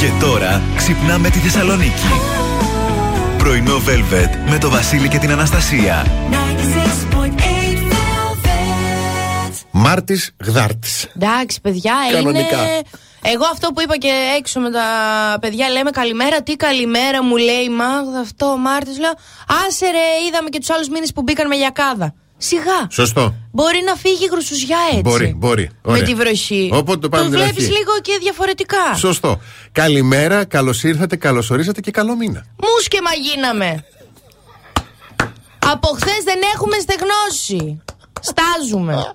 Και τώρα ξυπνάμε τη Θεσσαλονίκη. Πρωινό Velvet με το Βασίλη και την Αναστασία. Μάρτης Γδάρτης. Εντάξει, παιδιά, Κανονικά. είναι. Εγώ αυτό που είπα και έξω με τα παιδιά λέμε καλημέρα. Τι καλημέρα μου λέει η Μάγδα αυτό ο Μάρτης. Λέω άσε ρε, είδαμε και τους άλλους μήνες που μπήκαν με γιακάδα. Σιγά. Σωστό. Μπορεί να φύγει η χρυσουζιά έτσι. Μπορεί, μπορεί. Με Ωραία. τη βροχή. Οπότε το πάμε την βλέπεις αρχή. λίγο και διαφορετικά. Σωστό. Καλημέρα, καλώς ήρθατε, καλώς ορίσατε και καλό μήνα. Μουσκεμα γίναμε. Από χθες δεν έχουμε στεγνώσει. Στάζουμε.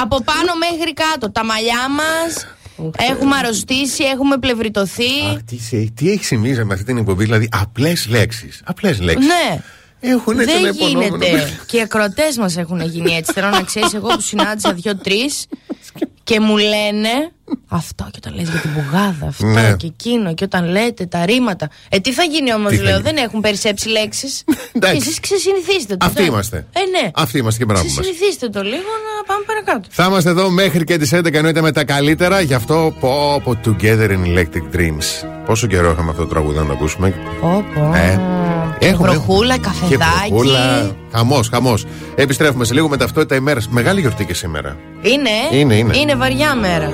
Από πάνω μέχρι κάτω. Τα μαλλιά μας. Έχουμε αρρωστήσει, έχουμε πλευριτωθεί. Αχ, τι, σε- τι έχει συμβεί με αυτή την εκπομπή, δηλαδή απλές λέξεις. Απλές λέξεις. Ναι. Έχουν έτσι ένα Δεν υπονόμενο. γίνεται. και οι ακροτές μας έχουν γίνει έτσι. Θέλω να ξέρεις, εγώ που συνάντησα δύο-τρεις και μου λένε αυτό και όταν λες για την μπουγάδα, αυτό Ναι. και εκείνο και όταν λέτε τα ρήματα. Ε, τι θα γίνει όμως, Τι θα λέω, γίνει; δεν έχουν περισσέψει λέξεις. και Εντάξει. εσείς ξεσυνηθίστε το. Αυτοί ναι. είμαστε. Ε, ναι. Αυτοί είμαστε και μπράβο μας. Ξεσυνηθίστε το λίγο να πάμε παρακάτω. Θα είμαστε εδώ μέχρι και τις 11 εννοείται με τα καλύτερα. Γι' αυτό πω πω Together in Electric Dreams. Πόσο καιρό είχαμε αυτό το τραγούδι να το ακούσουμε; Πω, πω. Ε, έχουμε, βροχούλα, έχουμε. καφεδάκι. Και βροχούλα. Χαμός, χαμός. Επιστρέφουμε σε λίγο με ταυτότητα ημέρα. Μεγάλη γιορτή και σήμερα. Είναι, ε; Είναι, είναι. Είναι βαριά μέρα.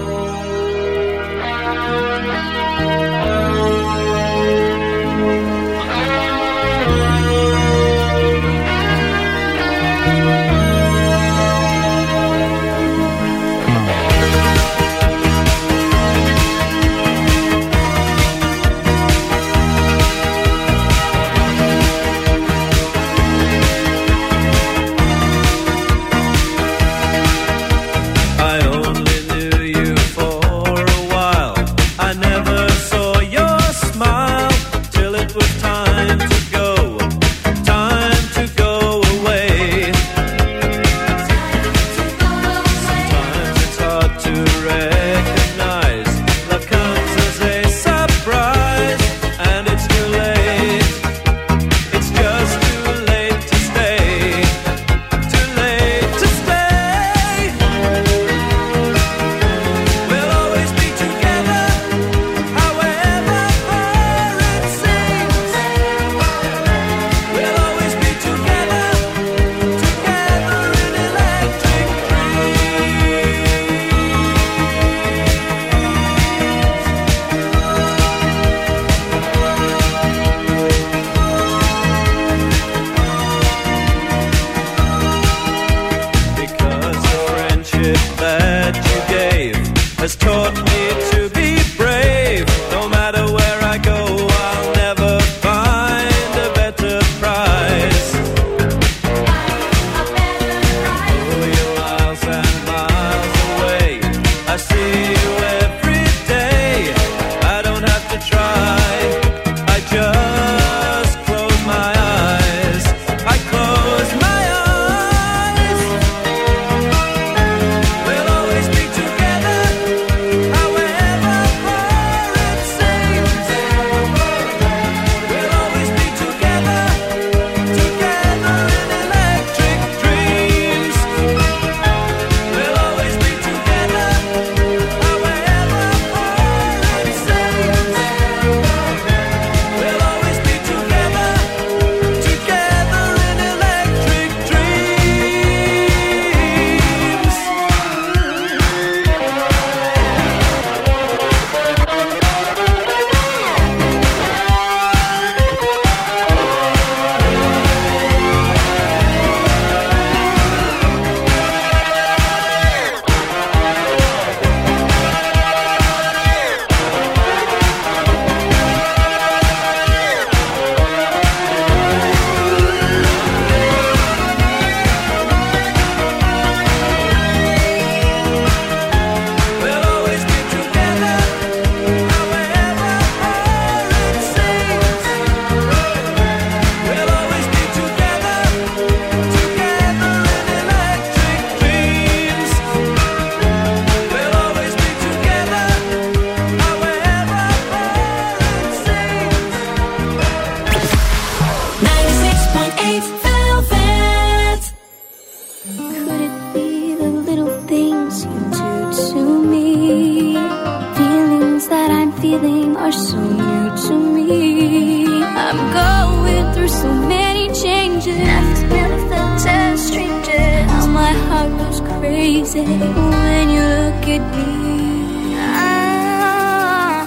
feeling are so new to me. I'm going through so many changes. Nothing's felt as strangers. Now my heart goes crazy when you look at me. Ah,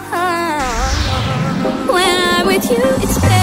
when I'm with you, it's better.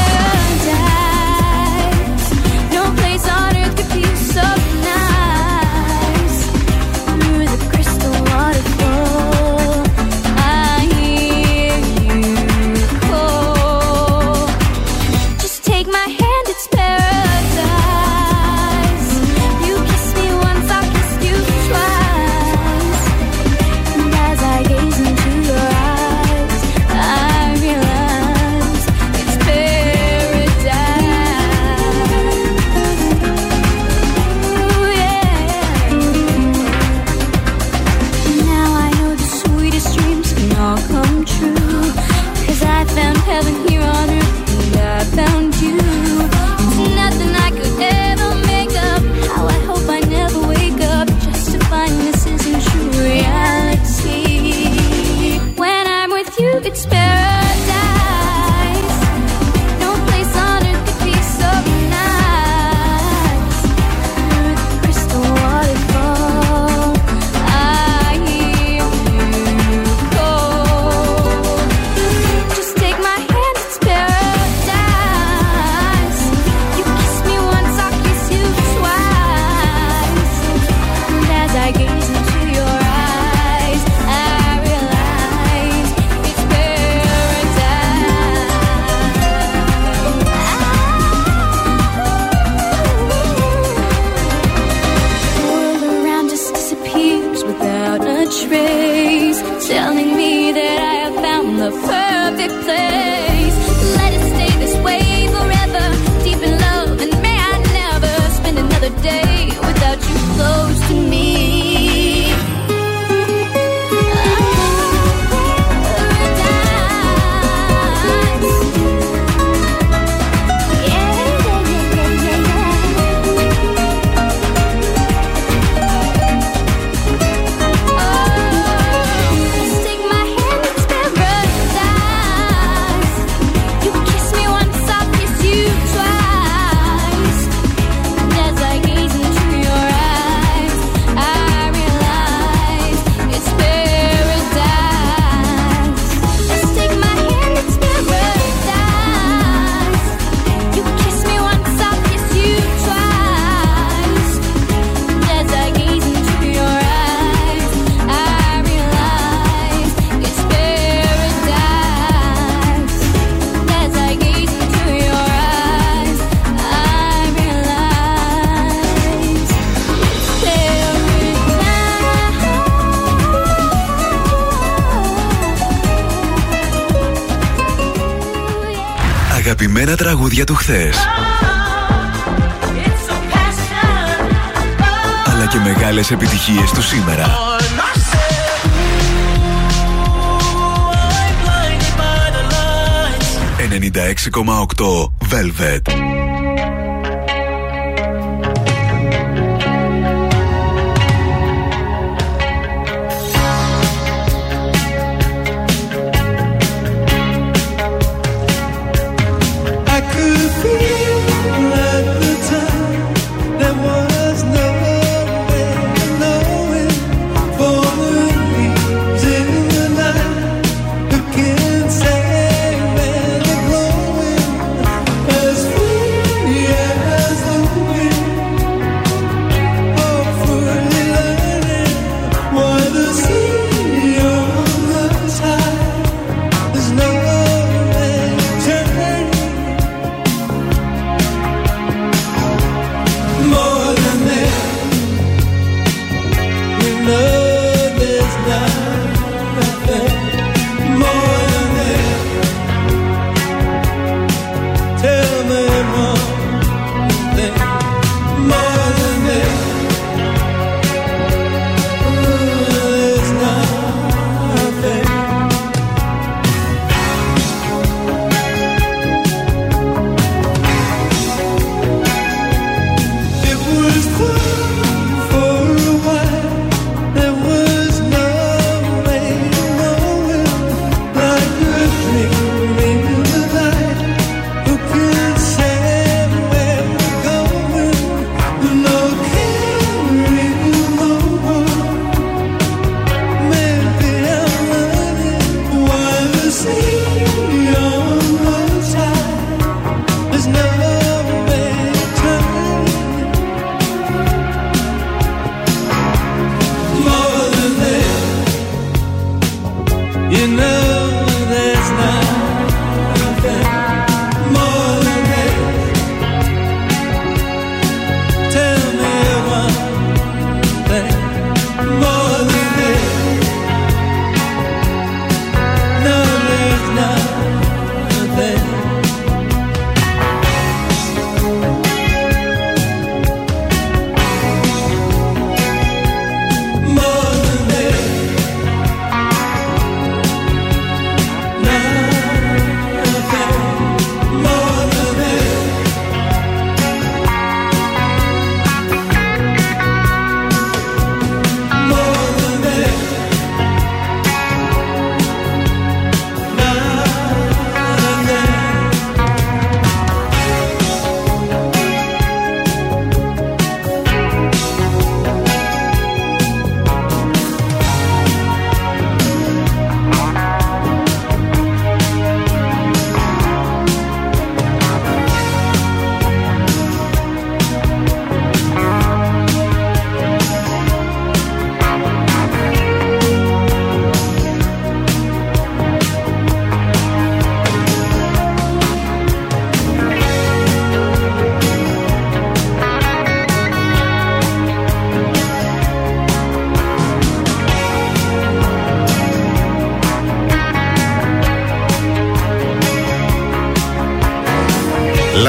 του χθες. Αλλά και μεγάλες επιτυχίες του σήμερα. 96,8 Velvet.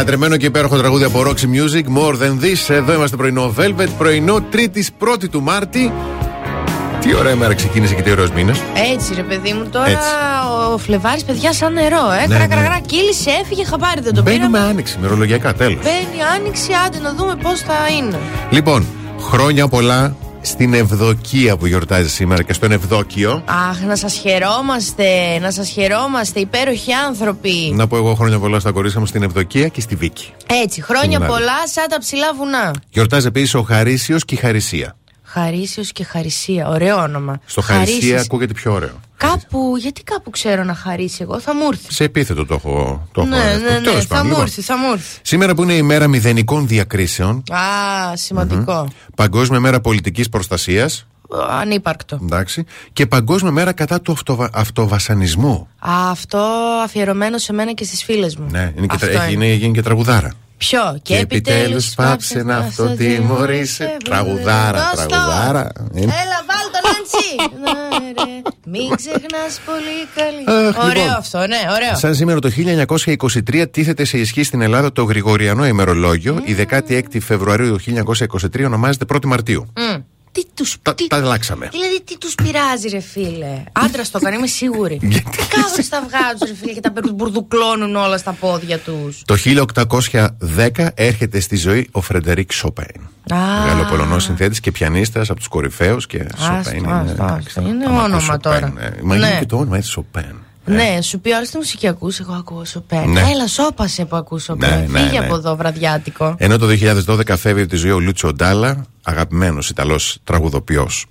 Λατρεμένο και υπέροχο τραγούδι από Roxy Music, More Than This. Εδώ είμαστε πρωινό Velvet, πρωινό Τρίτης 1η του Μάρτη. Τι ωραία ημέρα ξεκίνησε και τι ωραίος μήνας. Έτσι ρε παιδί μου, τώρα Έτσι. ο Φλεβάρης παιδιά σαν νερό, ε. Ναι, Κρα, ναι. κρα, κρα, κύλησε, έφυγε, χαμπάρι δεν το Μπαίνουμε πήραμε. άνοιξη, μερολογιακά τέλος. Μπαίνει άνοιξη, άντε να δούμε πώς θα είναι. Λοιπόν, χρόνια πολλά στην Ευδοκία που γιορτάζει σήμερα και στον Ευδόκιο. Αχ, να σας χαιρόμαστε, να σας χαιρόμαστε, υπέροχοι άνθρωποι. Να πω εγώ χρόνια πολλά στα κορίτσια μου στην Ευδοκία και στη Βίκη. Έτσι, χρόνια Να δει. πολλά σαν τα ψηλά βουνά. Γιορτάζει επίσης ο Χαρίσιος και η Χαρισία. Χαρίσιος και Χαρισία, ωραίο όνομα. Στο Χαρισία Χαρίσεις. ακούγεται πιο ωραίο. Κάπου, γιατί κάπου ξέρω να χαρίσει εγώ, θα μου έρθει. Σε επίθετο το έχω. Το έχω Ναι, αυτό. ναι, ναι, Τέλος θα πάντων, μου λοιπόν. έρθει, θα μου έρθει. Σήμερα που είναι η μέρα μηδενικών διακρίσεων, Α, σημαντικό. Παγκόσμια μέρα πολιτικής προστασίας. Ανύπαρκτο. Εντάξει. Και Παγκόσμια μέρα κατά του αυτοβα... αυτοβασανισμού. Α, αυτό αφιερωμένο σε μένα και στις φίλες μου. Ναι, είναι και, Αυτό τρα- έχει, είναι, γίνει και τραγουδάρα. Ποιο, και, επιτέλους πάψε να αυτοτιμωρείσαι. Τραγουδάρα, Δώσ' το. τραγουδάρα. Είναι. Έλα, βάλ το Νάντσι. Ναι, ρε, Μην ξεχνάς πολύ καλή. Αχ, ωραίο λοιπόν. αυτό, ναι, ωραίο. Σαν σήμερα το 1923 τίθεται σε ισχύ στην Ελλάδα το Γρηγοριανό ημερολόγιο. Η 16η Φεβρουαρίου του 1923 ονομάζεται 1η Μαρτίου. Μμ. Τι τους, Τα, τι, τα αλλάξαμε. Δηλαδή, τι τους πειράζει, ρε φίλε; Άντρα το έκανε, είμαι σίγουρη. Τι κάνουν στα αυγά του, ρε φίλε, και τα μπουρδουκλώνουν όλα στα πόδια τους. Το 1810 έρχεται στη ζωή ο Φρεντερίκ Σοπέν. Α. Μεγάλο Πολωνό συνθέτης και πιανίστας από τους κορυφαίους και Άστο, Σοπέν. άστο, εντάξει, άστο. τα- Είναι τα μάτια όνομα Σοπέν, τώρα. ναι. Μα Ναι. είναι και το όνομα έτσι Σοπέν. Ναι, σου πει άλλο τις μουσική ακούς, εγώ ακούω Σοπέν. Ναι. Έλα, σώπασε που ακούς Σοπέν. Ναι, ναι, Φύγε ναι. από εδώ, βραδιάτικο. Ενώ το 2012 φεύγει από τη ζωή ο Λούτσο Ντάλα, αγαπημένος Ιταλός τραγουδοποιός.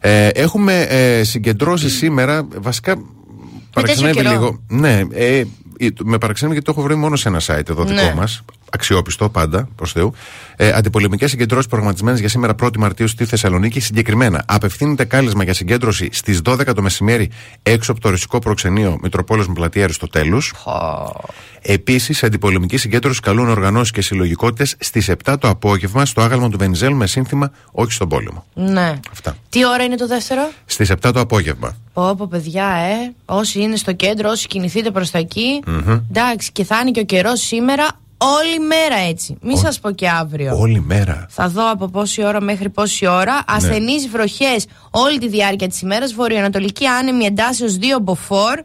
Ε, έχουμε ε, συγκεντρώσει σήμερα, βασικά. Παραξενεύει καιρό. λίγο. Ναι, ε, ε, με παραξενεύει γιατί το έχω βρει μόνο σε ένα site εδώ δικό Ναι. Μα. Αξιόπιστο πάντα, προς Θεού. Ε, Αντιπολεμικές συγκεντρώσεις προγραμματισμένες για σήμερα 1η Μαρτίου στη Θεσσαλονίκη. Συγκεκριμένα, απευθύνεται κάλεσμα για συγκέντρωση στις 12 το μεσημέρι έξω από το ρωσικό προξενείο Μητροπόλεως Πλατεία Αριστοτέλους. Επίσης, αντιπολεμική συγκέντρωση καλούν οργανώσεις και συλλογικότητες στις 7 το απόγευμα στο άγαλμα του Βενιζέλου με σύνθημα Όχι στον πόλεμο. Ναι. Αυτά. Τι ώρα είναι το δεύτερο; Στις 7 το απόγευμα. Πω, πω, παιδιά, ε. Όσοι είναι στο κέντρο, όσοι κινηθείτε προς τα εκεί. Εντάξει, και θα είναι και ο καιρός σήμερα όλη μέρα έτσι. Μην σας πω και αύριο. Όλη μέρα. Θα δω από πόση ώρα μέχρι πόση ώρα. Ασθενείς βροχές όλη τη διάρκεια της ημέρας. Βορειοανατολική άνεμη εντάσσεως 2 μποφόρ.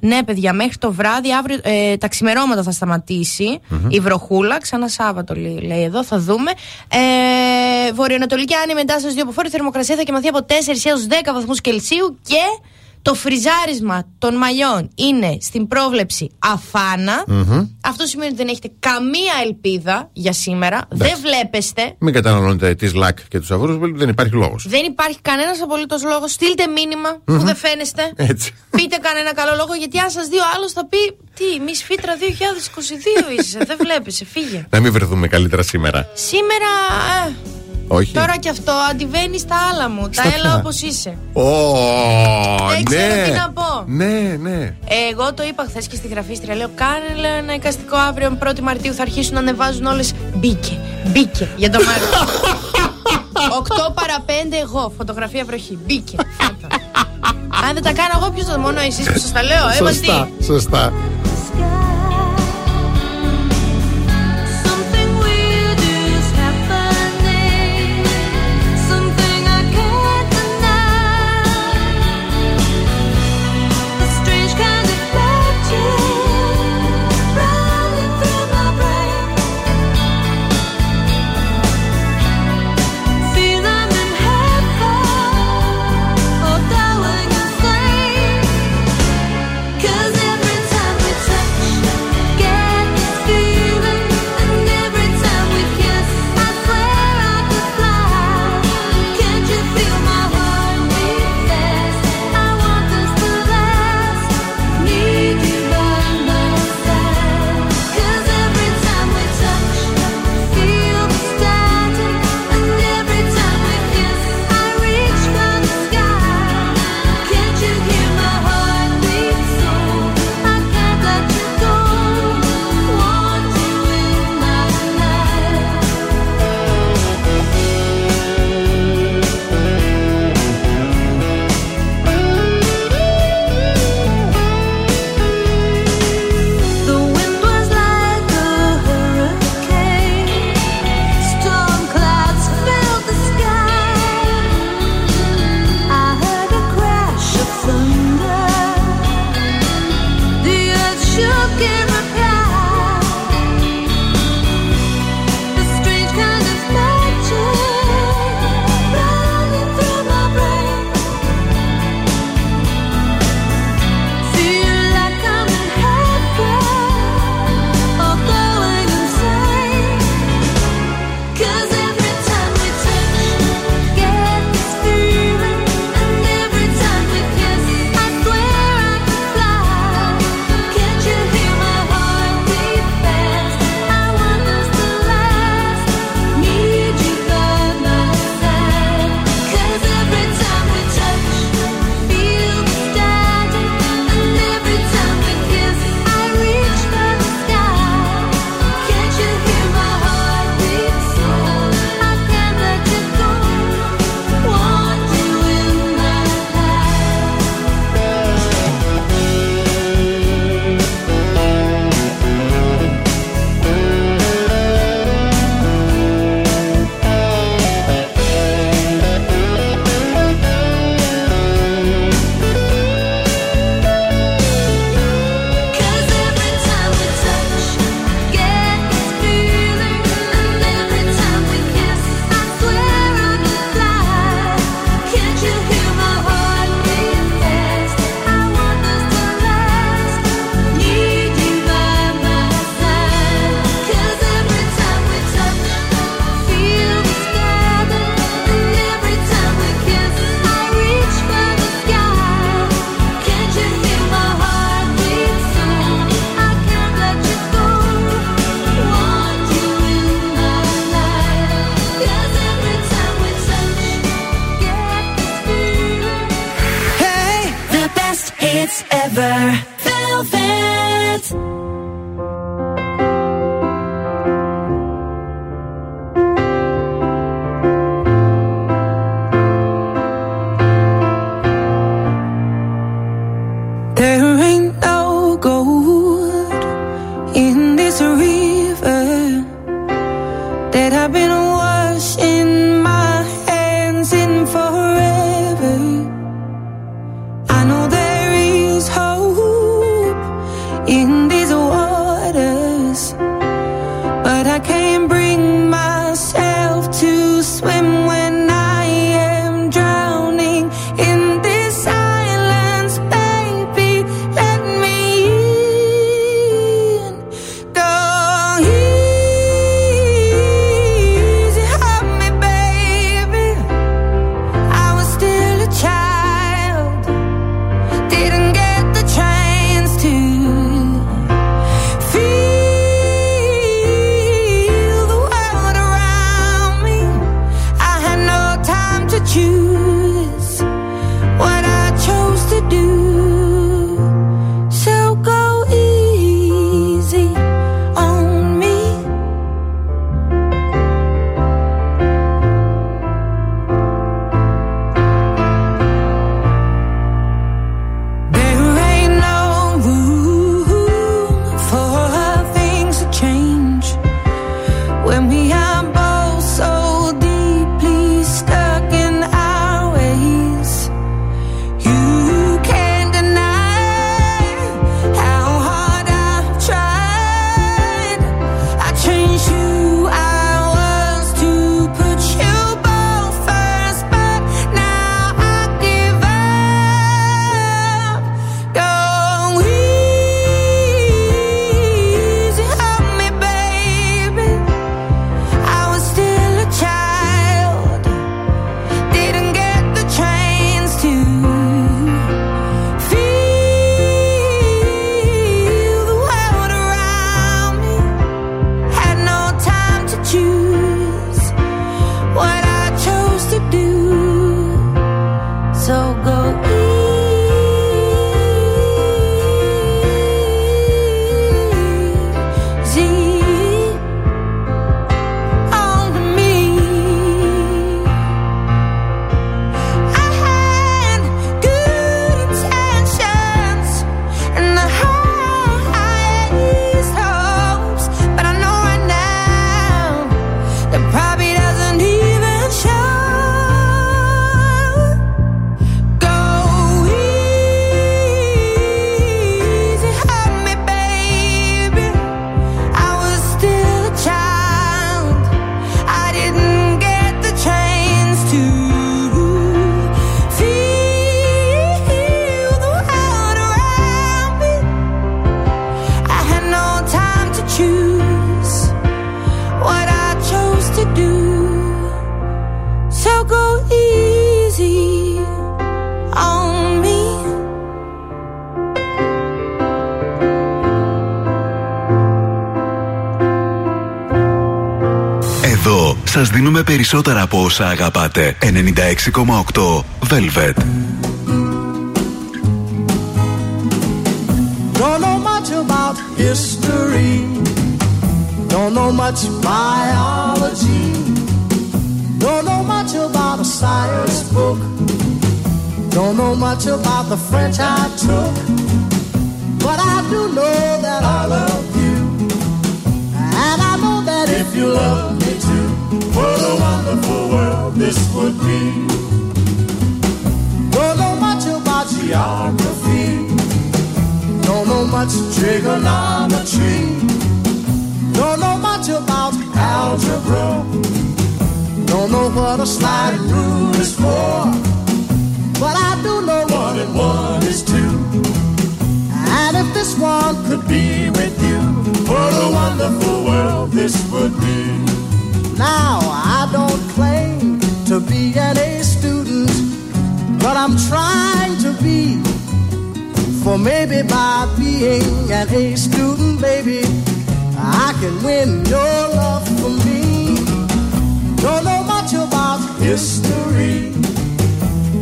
Ναι, παιδιά, μέχρι το βράδυ. Αύριο ε, τα ξημερώματα θα σταματησει η βροχούλα. Ξανά Σάββατο λέει, λέει εδώ, θα δούμε. Ε, βορειοανατολική άνεμη εντάσσεως 2 μποφόρ. Η θερμοκρασία θα κοιμαθεί από 4 έως 10 βαθμούς Κελσίου και. Το φριζάρισμα των μαλλιών είναι στην πρόβλεψη αφάνα. Αυτό σημαίνει ότι δεν έχετε καμία ελπίδα για σήμερα. Δεν βλέπεστε. Μην καταναλώνετε τη ΛΑΚ και τους αγρού, δεν υπάρχει λόγος. Δεν υπάρχει κανένας απολύτως λόγος. Στείλτε μήνυμα που δεν φαίνεστε. Έτσι. Πείτε κανένα καλό λόγο, γιατί αν σας δει ο άλλος θα πει Τι, μη Φίτρα 2022 είσαι. δεν βλέπεις, φύγε. Να μην βρεθούμε καλύτερα σήμερα. Σήμερα. Όχι. Τώρα και αυτό αντιβαίνει στα άλλα μου. Στα τα έλα όπως είσαι. Oh, Δεν ξέρω ναι. τι να πω. Ναι, ναι. Εγώ το είπα χθες και στη γραφίστρια. Λέω, κάνε λέω, ένα εικαστικό αύριο 1η Μαρτίου θα αρχίσουν να ανεβάζουν όλες. Μπήκε. Μπήκε για το Μάρτιο. 8 παρα 5 εγώ. Φωτογραφία βροχή. Μπήκε. Αν δεν τα κάνω εγώ, ποιος θα μόνο εσείς που σας τα λέω. Ε, Σωστά. Σωστά. Περισσότερα από όσα αγαπάτε. 96,8 Velvet. Don't know much about history. Don't know much biology. Don't know much about a science book. Don't know much about the French I took. But I do know that I love you. And I know that if you love me too, what a wonderful world this would be. Don't know much about geography. Don't know much trigonometry. Don't know much about algebra. Don't know what a sliding rule is for. But I do know one and one is two. And if this one could be with you, what a wonderful world this would be. Now, I don't claim to be an A student, but I'm trying to be. For maybe by being an A student, baby, I can win your love for me. Don't know much about history.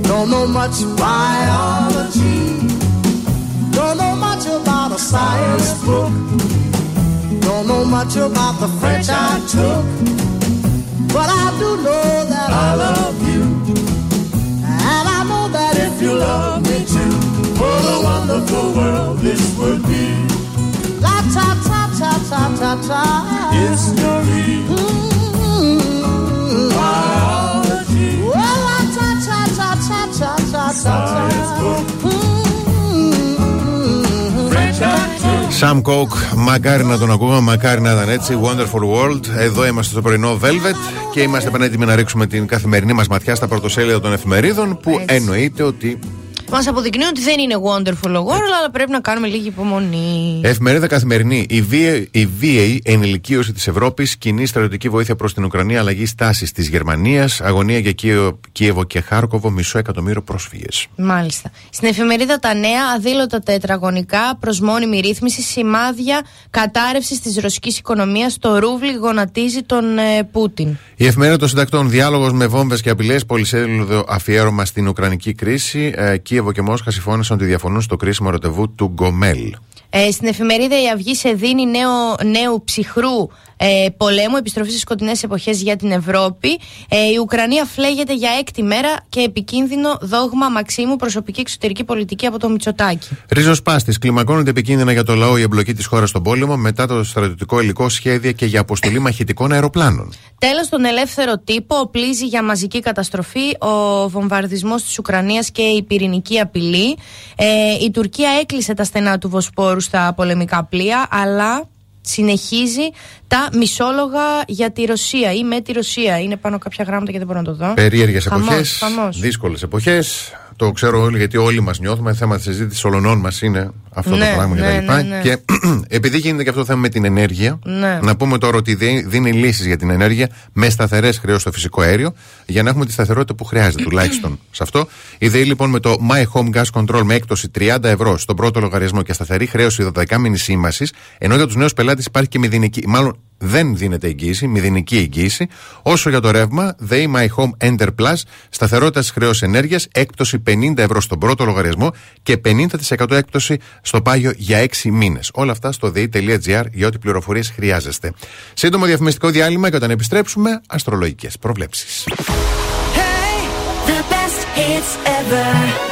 Don't know much biology. Don't know much about a science book. Don't know much about the French I took. But I do know that I love you. And I know that if you love me too, what a wonderful world this would be. La ta ta ta ta ta ta. History, Biology. Well, la ta ta ta ta ta ta ta. Science book. Sam Coke, μακάρι να τον ακούγαμε, μακάρι να ήταν έτσι. Wonderful World. Εδώ είμαστε στο πρωινό Velvet και είμαστε πανέτοιμοι να ρίξουμε την καθημερινή μας ματιά στα πρωτοσέλιδα των εφημερίδων που Έτσι. εννοείται ότι Μας αποδεικνύουν ότι δεν είναι wonderful ο world, αλλά πρέπει να κάνουμε λίγη υπομονή. Εφημερίδα Καθημερινή. Η βία, η βίαιη ενηλικίωση της Ευρώπης, κοινή στρατιωτική βοήθεια προς την Ουκρανία, αλλαγή στάσης της Γερμανίας, αγωνία για Κίεβο, Κίεβο και Χάρκοβο, μισό εκατομμύριο πρόσφυγες. Μάλιστα. Στην εφημερίδα Τα Νέα, αδήλωτα τετραγωνικά προς μόνιμη ρύθμιση, σημάδια κατάρρευσης της ρωσικής οικονομίας. Το ρούβλι γονατίζει τον ε, Πούτιν. Η εφημερίδα των συντακτών Διάλογος με βόμβες και απειλές, πολυσέλιδο αφιέρωμα στην Ουκρανική κρίση. Ε, Κίεβο και Μόσχα συμφώνησαν ότι διαφωνούν στο κρίσιμο ραντεβού του Γκομέλ. Ε, στην εφημερίδα Η Αυγή σε δίνει νέο, νέου ψυχρού ε, πολέμου, επιστροφή στις σκοτεινές εποχές για την Ευρώπη. Ε, η Ουκρανία φλέγεται για έκτη μέρα και επικίνδυνο δόγμα Μαξίμου προσωπική εξωτερική πολιτική από το Μητσοτάκι. Ρίζος Πάστης. Κλιμακώνεται επικίνδυνα για το λαό η εμπλοκή της χώρας στον πόλεμο μετά το στρατιωτικό υλικό σχέδια και για αποστολή μαχητικών αεροπλάνων. Τέλος, τον ελεύθερο τύπο οπλίζει για μαζική καταστροφή ο βομβαρδισμός της Ουκρανίας και η πυρηνική απειλή. Ε, η Τουρκία έκλεισε τα στενά του Βοσπόρου στα πολεμικά πλοία, αλλά συνεχίζει τα μισόλογα για τη Ρωσία ή με τη Ρωσία. Είναι πάνω κάποια γράμματα και δεν μπορώ να το δω. Περίεργες Χαμός, εποχές, χαμός. δύσκολες εποχές. Το ξέρω όλοι γιατί όλοι μας νιώθουμε. Θέμα της συζήτησης όλων μας είναι αυτό Ναι, το πράγμα ναι, κτλ. ναι, ναι. Και επειδή γίνεται και αυτό το θέμα με την ενέργεια, Ναι. να πούμε τώρα ότι δι- δίνει λύσεις για την ενέργεια με σταθερές χρεώσεις στο φυσικό αέριο για να έχουμε τη σταθερότητα που χρειάζεται τουλάχιστον σε αυτό. Η ΔΕΗ λοιπόν με το My Home Gas Control με έκπτωση 30 ευρώ στον πρώτο λογαριασμό και σταθερή χρέωση 12 μήνη σύμβαση, ενώ για τους νέους πελάτες υπάρχει και μηδενική, μάλλον δεν δίνεται εγγύηση, μηδενική εγγύηση. Όσο για το ρεύμα, ΔΕΗ My Home Enter Plus, σταθερότητας στι χρέωση ενέργειας, έκπτωση 50 ευρώ στον πρώτο λογαριασμό και 50% έκπτωση στο πάγιο για 6 μήνες. Όλα αυτά στο ΔΕΗ.gr για ό,τι πληροφορίες χρειάζεστε. Σύντομο διαφημιστικό διάλειμμα και όταν επιστρέψουμε, αστρολογικές προβλέψεις. The best hits ever.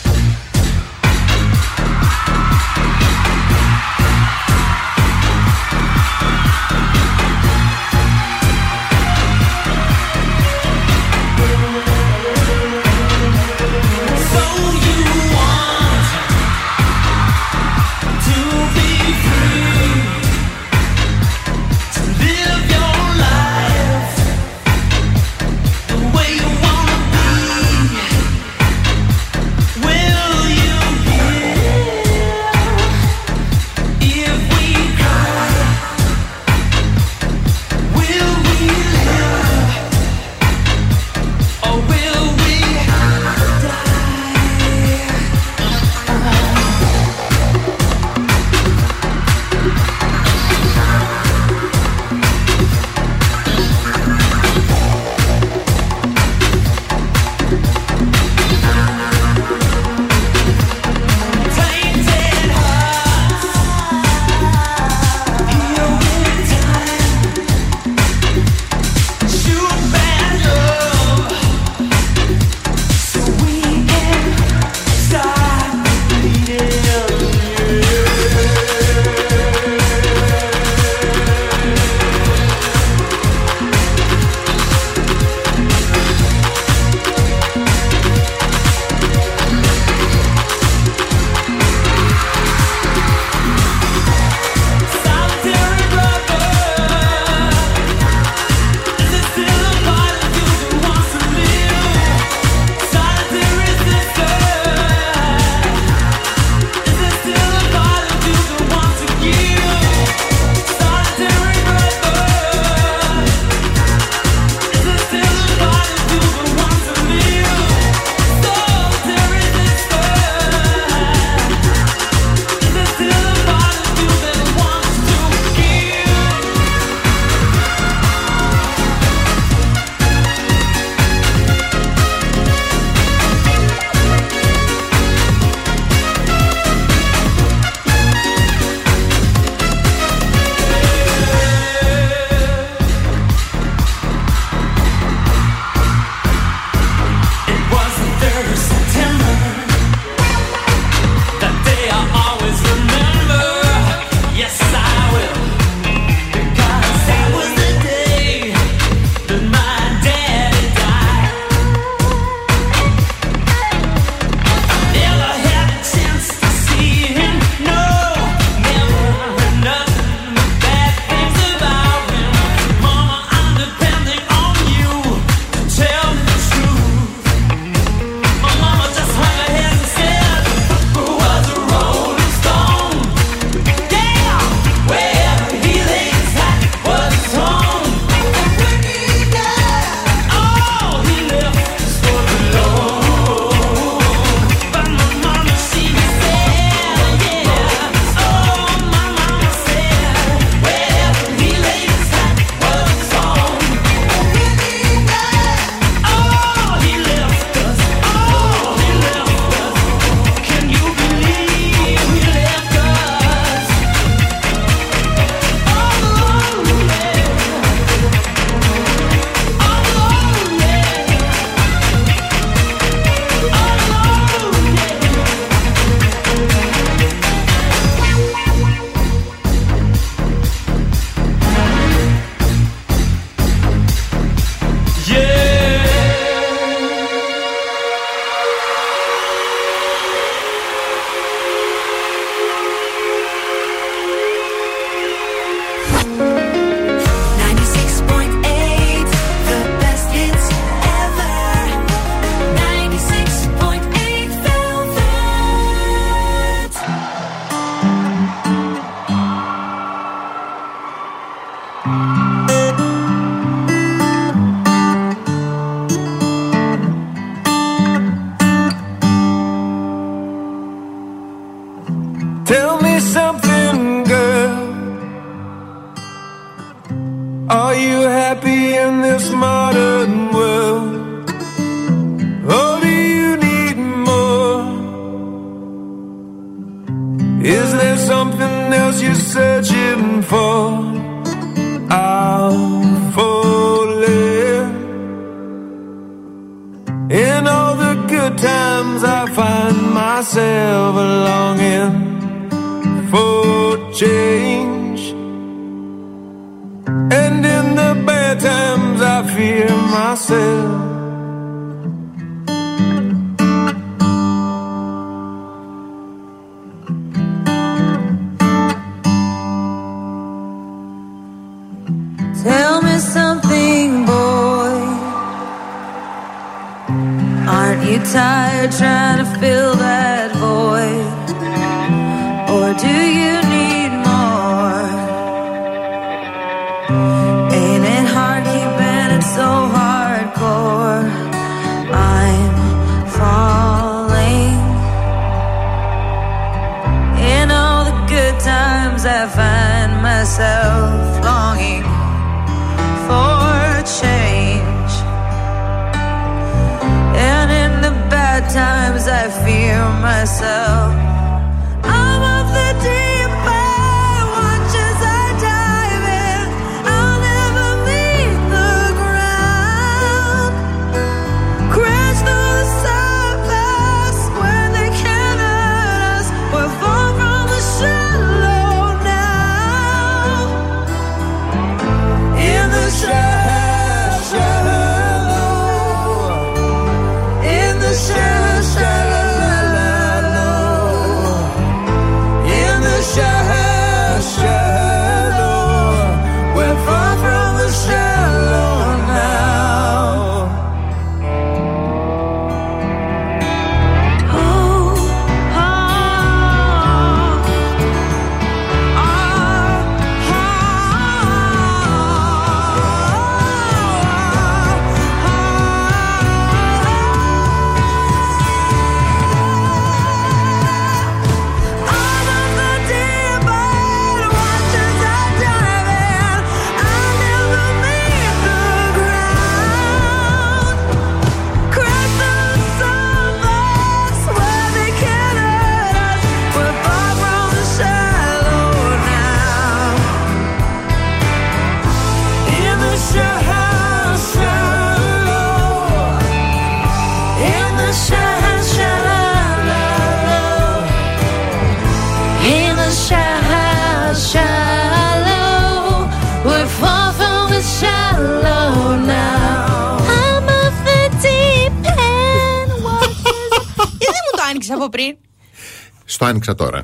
Στο άνοιξα τώρα. I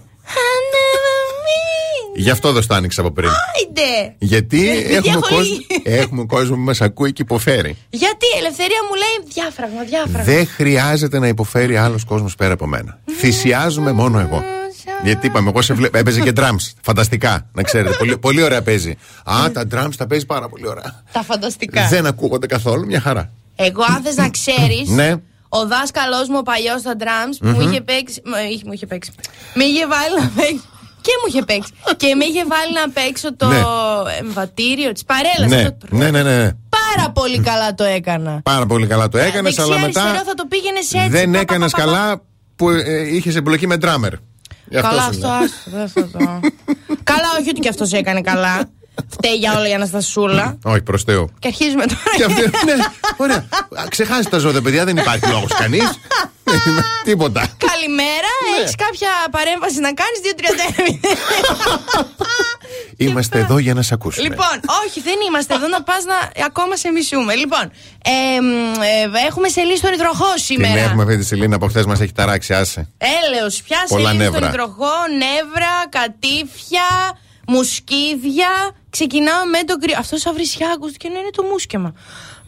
never mean. Γι' αυτό δεν στο άνοιξα από πριν. Άιντε. Γιατί Γιατί έχουμε έχω κόσμο, λίγη. έχουμε κόσμο που μας ακούει και υποφέρει. Γιατί η ελευθερία μου λέει διάφραγμα, διάφραγμα. Δεν χρειάζεται να υποφέρει άλλος κόσμος πέρα από μένα. Θυσιάζομαι μόνο εγώ. Γιατί είπαμε, εγώ σε βλέπω. Έπαιζε και drums. Φανταστικά, να ξέρετε. Πολύ, πολύ ωραία παίζει. Α, τα drums τα παίζει πάρα πολύ ωραία. Τα φανταστικά. Δεν ακούγονται καθόλου, μια χαρά. Εγώ, αν θες να ξέρεις, Ναι. Ο δάσκαλός μου ο παλιός στα drums μου είχε παίξει. Μου είχε, μου είχε παίξει. Με είχε βάλει να παίξει. Και μου είχε παίξει. και με είχε βάλει να παίξω το Ναι. εμβατήριο της παρέλασης. Ναι, ναι, ναι, ναι. Πάρα πολύ καλά το έκανα. Πάρα πολύ καλά το έκανες, Δεξιά, αλλά αριστερό μετά θα το πήγαινες έτσι. δεν πα, πα, έκανες πα, πα, πα. καλά που ε, είχες εμπλοκή με drummer. Γι' Καλά, σου αυτό λέω. άστο, δεν θα το. καλά, όχι ότι και αυτός έκανε καλά. Φταίει για όλα η Αναστασούλα. Όχι, προς Θεού. Και αρχίζουμε τώρα. Και αυτή, ναι, ωραία. Α, Ξεχάστε τα ζώδια, παιδιά, δεν υπάρχει λόγος κανείς. Τίποτα. Καλημέρα, Ναι. έχεις κάποια παρέμβαση να κάνεις 2-30. Είμαστε εδώ για να σε ακούσουμε. Λοιπόν, όχι, δεν είμαστε εδώ να πας να ακόμα σε μισούμε. Λοιπόν, ε, μ, ε, έχουμε σελίδα στον υδροχό Την σήμερα. έχουμε αυτή τη σελίνα από χθες μας έχει ταράξει, άσε. Έλεος, πια Πολλά σελίδα στον νεύρα. υδροχό, νεύρα, κατήφια, μουσκίδια. Ξεκινάω με τον κρυό. Αυτός σαν βρισιά ακούστηκε να είναι το μουσκεμα.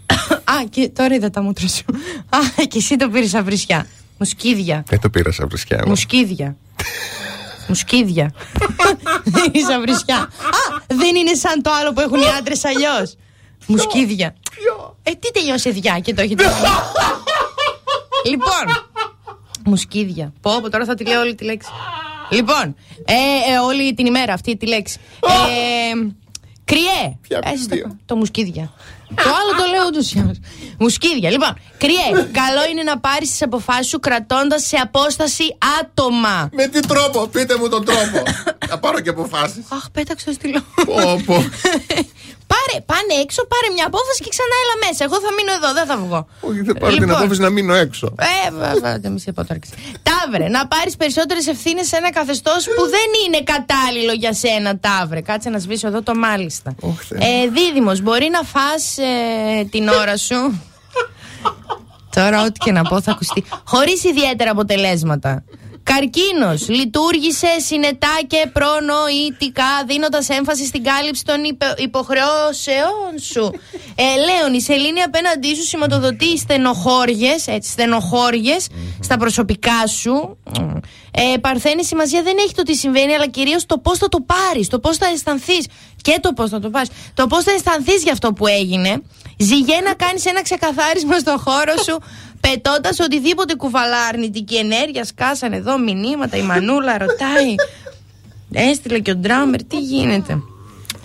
Α, και τώρα είδα τα μούτρα σου. Α, και εσύ το πήρες σαν βρισιά. Μουσκίδια. Δεν το πήρα σαν βρισκιά. εγώ. Μουσκίδια. Μουσκίδια. Δεν είναι σαν βρισιά. Α, δεν είναι σαν το άλλο που έχουν οι άντρες αλλιώς. Μουσκίδια. Ε, τι τελειώσε διά και το έχετε. λοιπόν. Μουσκίδια. Πω, πω, τώρα θα τη λέω όλη τη λέξη. Λοιπόν, ε, ε, όλη την ημέρα αυτή τη λέξη. Ε, κρυέ. Ποια Ε, στο- δύο. το μουσκίδια. το άλλο το λέω ούτως ή άλλως. Μουσκίδια. Λοιπόν, κρυέ. Καλό είναι να πάρεις τις αποφάσεις σου κρατώντας σε απόσταση άτομα. Με τι τρόπο, πείτε μου τον τρόπο. Θα πάρω και αποφάσεις. Αχ, πέταξε το στυλό. Πω, πω. Πάρε, πάνε έξω, πάρε μια απόφαση και ξανά έλα μέσα. Εγώ θα μείνω εδώ, δεν θα βγω. Όχι, δεν πάρω την Λοιπόν. απόφαση να μείνω έξω. Ε, βέβαια, δεν μη σε υποτάρξει. Ταύρε, να πάρεις περισσότερες ευθύνες σε ένα καθεστώς που δεν είναι κατάλληλο για σένα, Ταύρε. Κάτσε να σβήσω εδώ το μάλιστα. Ε, Δίδυμος, μπορεί να φας ε, την ώρα σου; Τώρα, ό,τι και να πω θα ακουστεί. Χωρίς ιδιαίτερα αποτελέσματα. Καρκίνος. Λειτουργήσε συνετά και προνοητικά, δίνοντας έμφαση στην κάλυψη των υπε- υποχρεώσεών σου. Ε, Λέων, η σελήνη απέναντί σου σηματοδοτεί στενοχώριες, έτσι, στενοχώριες στα προσωπικά σου. Ε, Παρθένη, σημασία δεν έχει το τι συμβαίνει, αλλά κυρίως το πώς θα το πάρεις, το πώς θα αισθανθείς. Και το πώς θα το πάρει. Το πώς θα αισθανθείς για αυτό που έγινε. Ζυγέ να κάνεις ένα ξεκαθάρισμα στο χώρο σου, πετώντας οτιδήποτε κουβαλά αρνητική ενέργεια. Σκάσανε εδώ μηνύματα, η Μανούλα ρωτάει. Έστειλε και ο ντράμερ, τι γίνεται.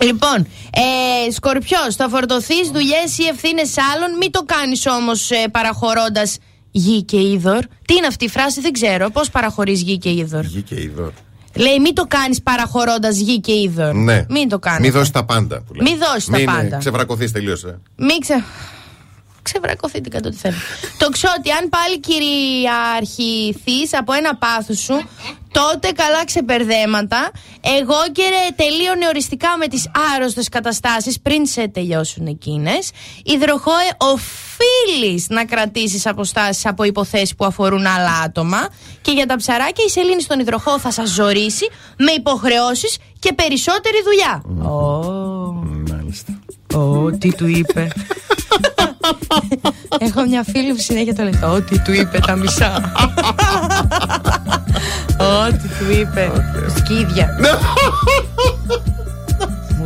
Λοιπόν, ε, Σκορπιός, θα φορτωθείς δουλειές ή ευθύνες άλλων; Μην το κάνεις όμως ε, παραχωρώντας γη και είδωρ. Τι είναι αυτή η φράση, δεν ξέρω. Πώς παραχωρείς γη και είδωρ. Γη και είδωρ. Λέει, μην το κάνεις παραχωρώντας γη και είδωρ. Ναι. Μην το κάνεις. Μην δώσεις τα πάντα. που λέμε. Μη δώσεις τα Μην, ε, πάντα. Ξεβρακωθείς τελείως. Ε. Μην ξε... Ξεβρακωθείτε κατά ό,τι θέλει. το ξότι, αν πάλι κυριαρχηθείς από ένα πάθος σου, τότε καλά ξεπερδέματα. Εγώ και ρε, τελείωνε οριστικά με τις άρρωστες καταστάσεις πριν σε τελειώσουν εκείνες. Υδροχόε, οφείλεις να κρατήσεις αποστάσεις από υποθέσεις που αφορούν άλλα άτομα. Και για τα ψαράκια η σελήνη στον υδροχό θα σας ζωρίσει με υποχρεώσεις και περισσότερη δουλειά. Μάλιστα. Ω, τι του είπε. Έχω μια φίλη που συνέχεια το λέει. Ό,τι του είπε τα μισά. Ό,τι του είπε. Σκίδια. Μου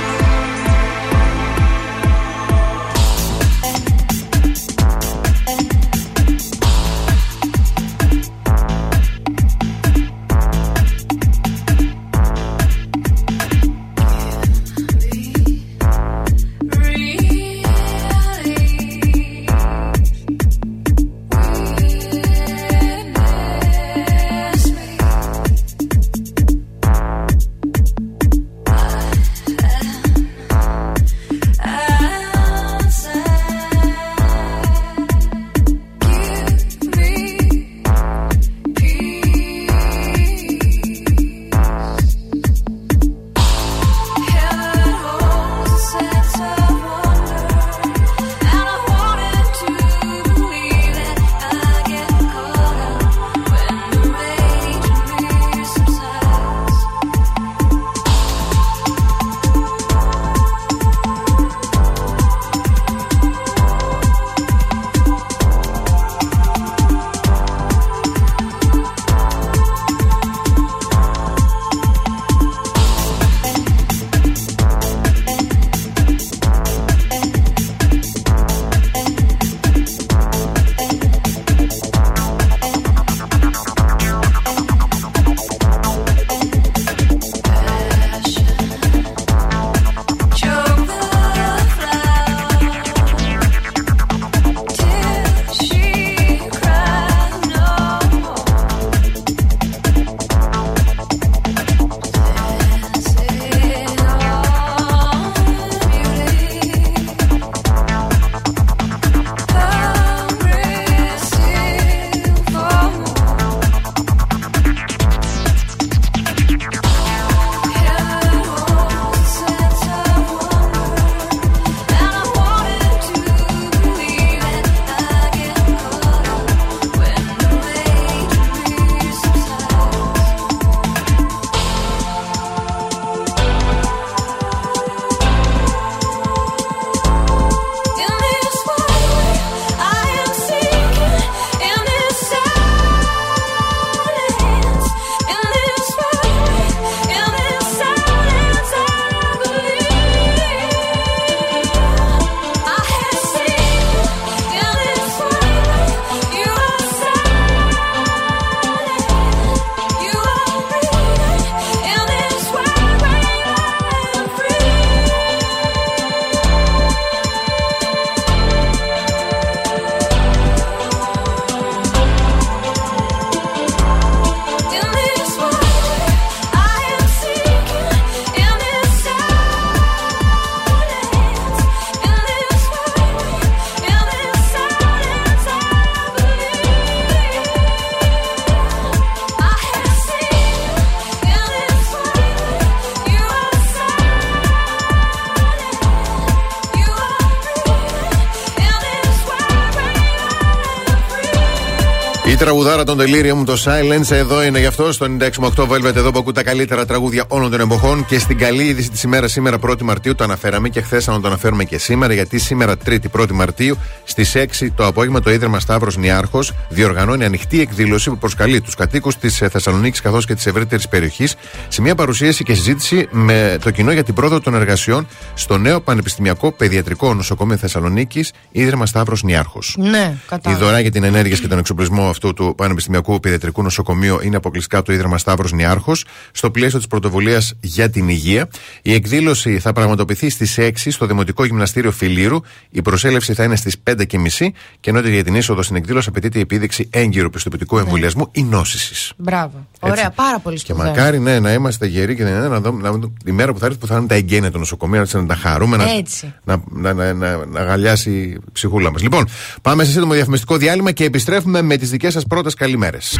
Τραγουδάρα των Delirium μου, το Silence, εδώ είναι γι' αυτό στο 96,8 Velvet, εδώ που ακούτε τα καλύτερα τραγούδια όλων των εποχών. Και στην καλή είδηση της ημέρας, σήμερα 1η Μαρτίου, το αναφέραμε και χθες να το αναφέρουμε και σήμερα, γιατί σήμερα 3η 1η Μαρτίου στις 6 το απόγευμα το Ίδρυμα Σταύρος Νιάρχος διοργανώνει ανοιχτή εκδήλωση που προσκαλεί τους κατοίκους της Θεσσαλονίκης καθώς και της ευρύτερης περιοχής σε μια παρουσίαση και συζήτηση με το κοινό για την πρόοδο των εργασιών στο νέο Πανεπιστημιακό Παιδιατρικό Νοσοκομείο Θεσσαλονίκης, Ίδρυμα Σταύρος Νιάρχος. Ναι, Η κατάλαβα. δωρεά για την ενέργεια και τον εξοπλισμό αυτού του Πανεπιστημιακού Παιδιατρικού Νοσοκομείου είναι αποκλειστικά από το Ίδρυμα Σταύρος Νιάρχος, στο πλαίσιο της πρωτοβουλίας για την υγεία. Η εκδήλωση θα πραγματοποιηθεί στις 6 στο Δημοτικό Γυμναστήριο Φιλήρου. Η προσέλευση θα είναι στις 5.30 και ενώ για την είσοδο στην εκδήλωση απαιτείται η επίδειξη έγκυρου πιστοποιητικού εμβολιασμού ή νόσησης. Μπράβο. Ωραία, πάρα πολύ Και σπουδαίο. μακάρι ναι, να είμαστε γεροί και να, να δούμε να δούμε τη μέρα που θα έρθει που θα είναι τα εγγένεια του νοσοκομείου, να τα χαρούμε, να, Έτσι. να, να, να, να, να γαλιάσει η ψυχούλα μας. Λοιπόν, πάμε σε σύντομο διαφημιστικό διάλειμμα και επιστρέφουμε με τις δικές σας πρώτες καλημέρες.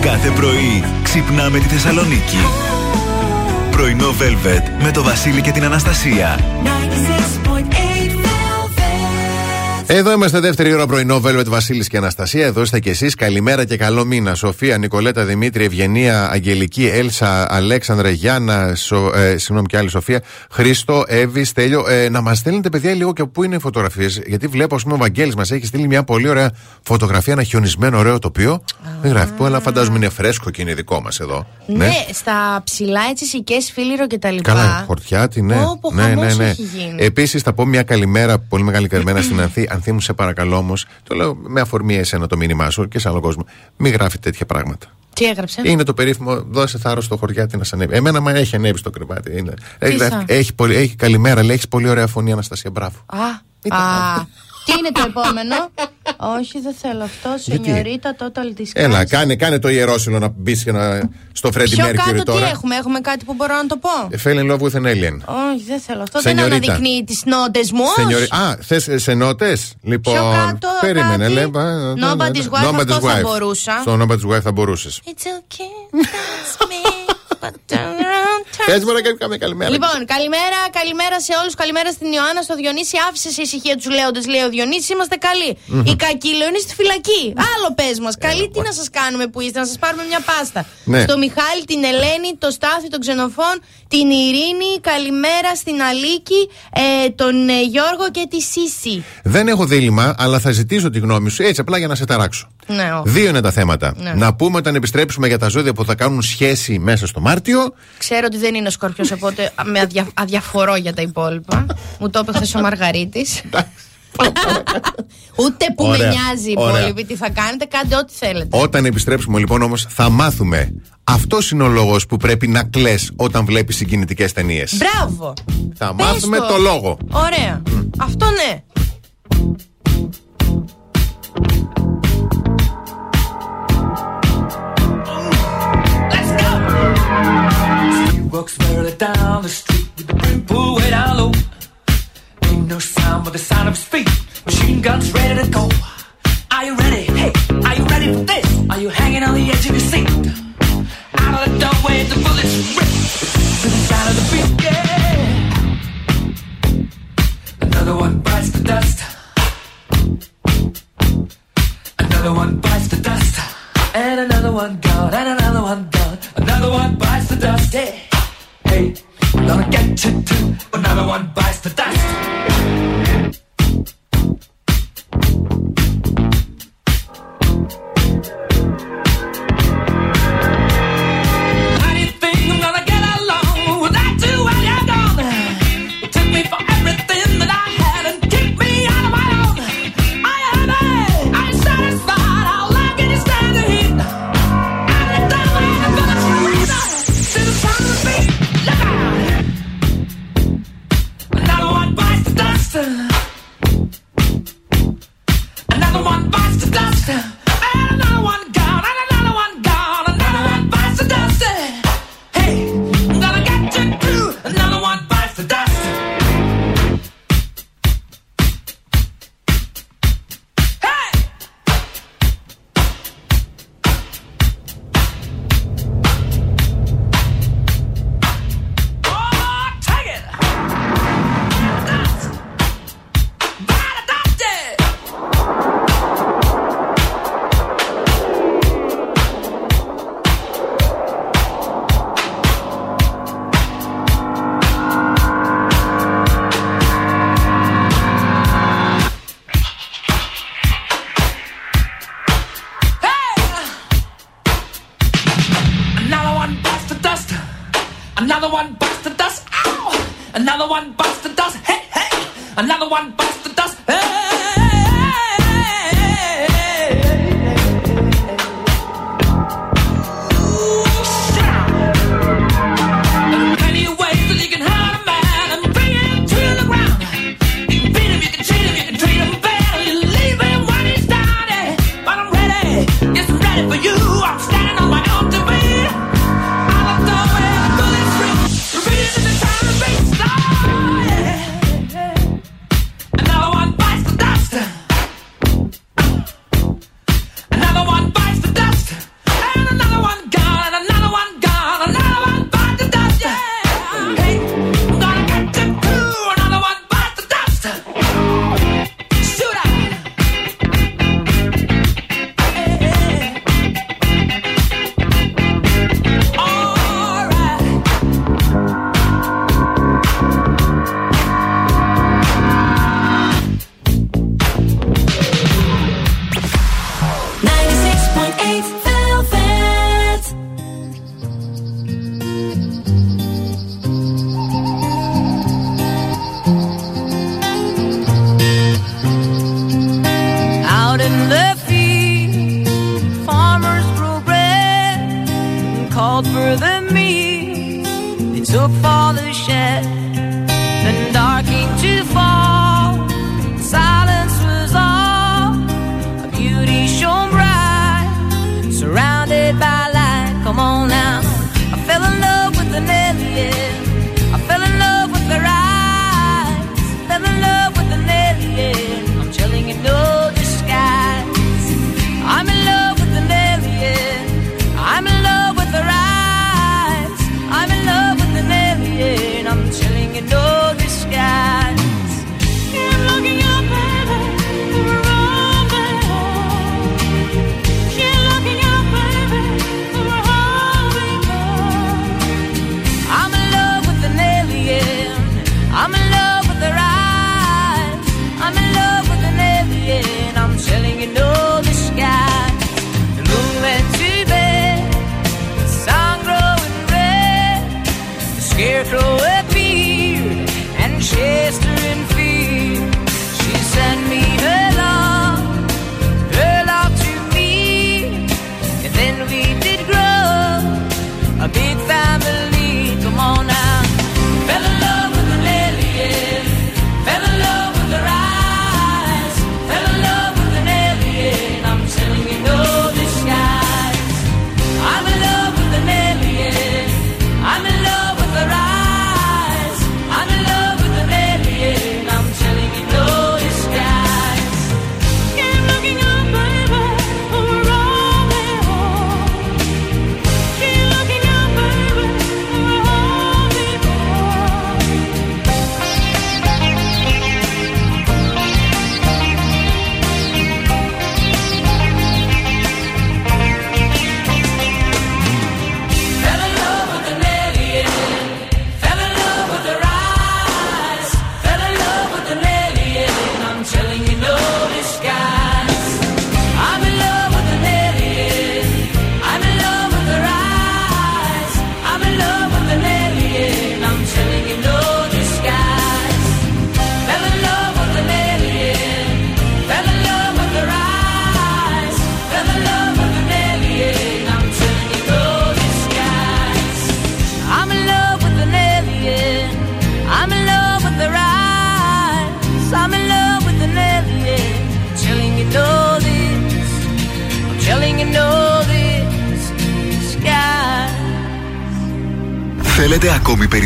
Κάθε πρωί ξυπνάμε τη Θεσσαλονίκη. Πρωινό Velvet με το Βασίλη και την Αναστασία. 96.8 Velvet. Εδώ είμαστε δεύτερη ώρα πρωινό, Velvet Βασίλης και Αναστασία. Εδώ είστε κι εσείς. Καλημέρα και καλό μήνα. Σοφία, Νικολέτα, Δημήτρη, Ευγενία, Αγγελική, Έλσα, Αλέξανδρα, Γιάννα, Σο, ε, συγγνώμη και άλλη Σοφία, Χρήστο, Εύη, Στέλιο. Ε, να μας στέλνετε, παιδιά, λίγο και από πού είναι οι φωτογραφίες. Γιατί βλέπω, ας πούμε, ο Βαγγέλης μας έχει στείλει μια πολύ ωραία φωτογραφία, ένα χιονισμένο ωραίο τοπίο. Δεν γράφει πού, αλλά φαντάζομαι είναι φρέσκο και είναι δικό μας εδώ. Ναι, στα ψηλά έτσι σικέ φίληρο και τα λοιπά. Καλά, χορτιάτη, ναι. Όπο ναι, χαμός ναι, ναι. έχει γίνει. Επίσης, θα πω μια καλημέρα, πολύ μεγάλη καλημέρα στην Ανθή. Ανθή μου, σε παρακαλώ όμως, το λέω με αφορμή εσένα το μήνυμά σου και σε άλλο κόσμο. Μην γράφει τέτοια πράγματα. Τι έγραψε; Είναι το περίφημο δώσε θάρρος στο χωριάτι να σε ανέβει. Εμένα μα έχει ανέβει στο κρεβάτι. Είναι. Έχει, θα; έχει, πολύ, έχει καλημέρα, λέει, έχεις πολύ ωραία φωνή, Αναστασία. Μπράβο. Α, α, τι είναι το επόμενο; Όχι, δεν θέλω αυτό. Γιατί; Σενιωρίτα, total disgrace. Έλα, κάνε, κάνε το ιερόσιλο να μπεις και να... στο Φρέντι Πιο Μέρκυρη κάτω τι τώρα. έχουμε, έχουμε κάτι που μπορώ να το πω; Ε, Fell in love with an alien. Όχι, δεν θέλω αυτό. Σενιωρίτα. Δεν αναδεικνύει τις νότες μου. Σενιωρι- όχι. Α, θες σε νότες; Λοιπόν. Πιο κάτω, περίμενε, κάτι. λέει. Nobody's wife, αυτό θα μπορούσα. Στο Nobody's wife θα μπορούσες. It's okay, that's me. but turn around, turn Πες μου να κάνει καμία καλημέρα. Λοιπόν, καλημέρα, καλημέρα σε όλους. Καλημέρα στην Ιωάννα, στο Διονύση. Άφησε σε ησυχία τους λέοντε, λέει ο Διονύσης. Είμαστε καλοί. Η κακήλο είναι στη φυλακή. Άλλο πες μας. Καλή, τι να σας κάνουμε που είστε, να σας πάρουμε μια πάστα. Ναι. Στο Μιχάλη, την Ελένη, το Στάθη, τον Ξενοφών, την Ειρήνη. Καλημέρα στην Αλίκη, ε, τον ε, Γιώργο και τη Σύση. Δεν έχω δίλημα, αλλά θα ζητήσω τη γνώμη σου έτσι απλά για να σε ταράξω. Ναι, όχι. Δύο είναι τα θέματα. Ναι. Να πούμε όταν επιστρέψουμε για τα ζώδια που θα κάνουν σχέση μέσα στο Μάρτιο. Ξέρω ότι δεν είναι ο Σκορπιό, οπότε με αδια... αδιαφορώ για τα υπόλοιπα. Μου το είπε χθε ο Μαργαρίτης. Ούτε που Ωραία. με νοιάζει η Ωραία. υπόλοιπη τι θα κάνετε, κάντε ό,τι θέλετε. Όταν επιστρέψουμε λοιπόν όμως, θα μάθουμε. Αυτός είναι ο λόγος που πρέπει να κλε όταν βλέπεις συγκινητικές ταινίες. Μπράβο! Θα Πες μάθουμε το λόγο. Ωραία. Αυτό ναι. He walks merrily down the street with the brim pulled way down low. No sound but the sound of feet. Machine guns ready to go. Are you ready? Hey, are you ready for this? Are you hanging on the edge of your seat? Out of the doorway, the bullets rip to the sound of the beat. Yeah. Another one bites the dust. Another one bites the dust. And another one gone, and another one gone. Another one bites the dust. Hey, hey, gonna get you too. Another one bites the dust. Stop.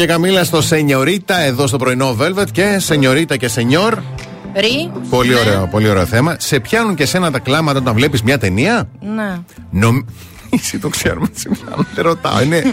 Και Καμίλα στο Σενιορίτα εδώ στο πρωινό Velvet και Σενιορίτα και Σενιόρ. Ρι. Πολύ Ναι. ωραίο, πολύ ωραίο θέμα. Σε πιάνουν και σένα τα κλάματα όταν βλέπεις μια ταινία; Ναι. Νομ... Εσύ το ξέρουμε, Τσιμιάνο, δεν ρωτάω. Είναι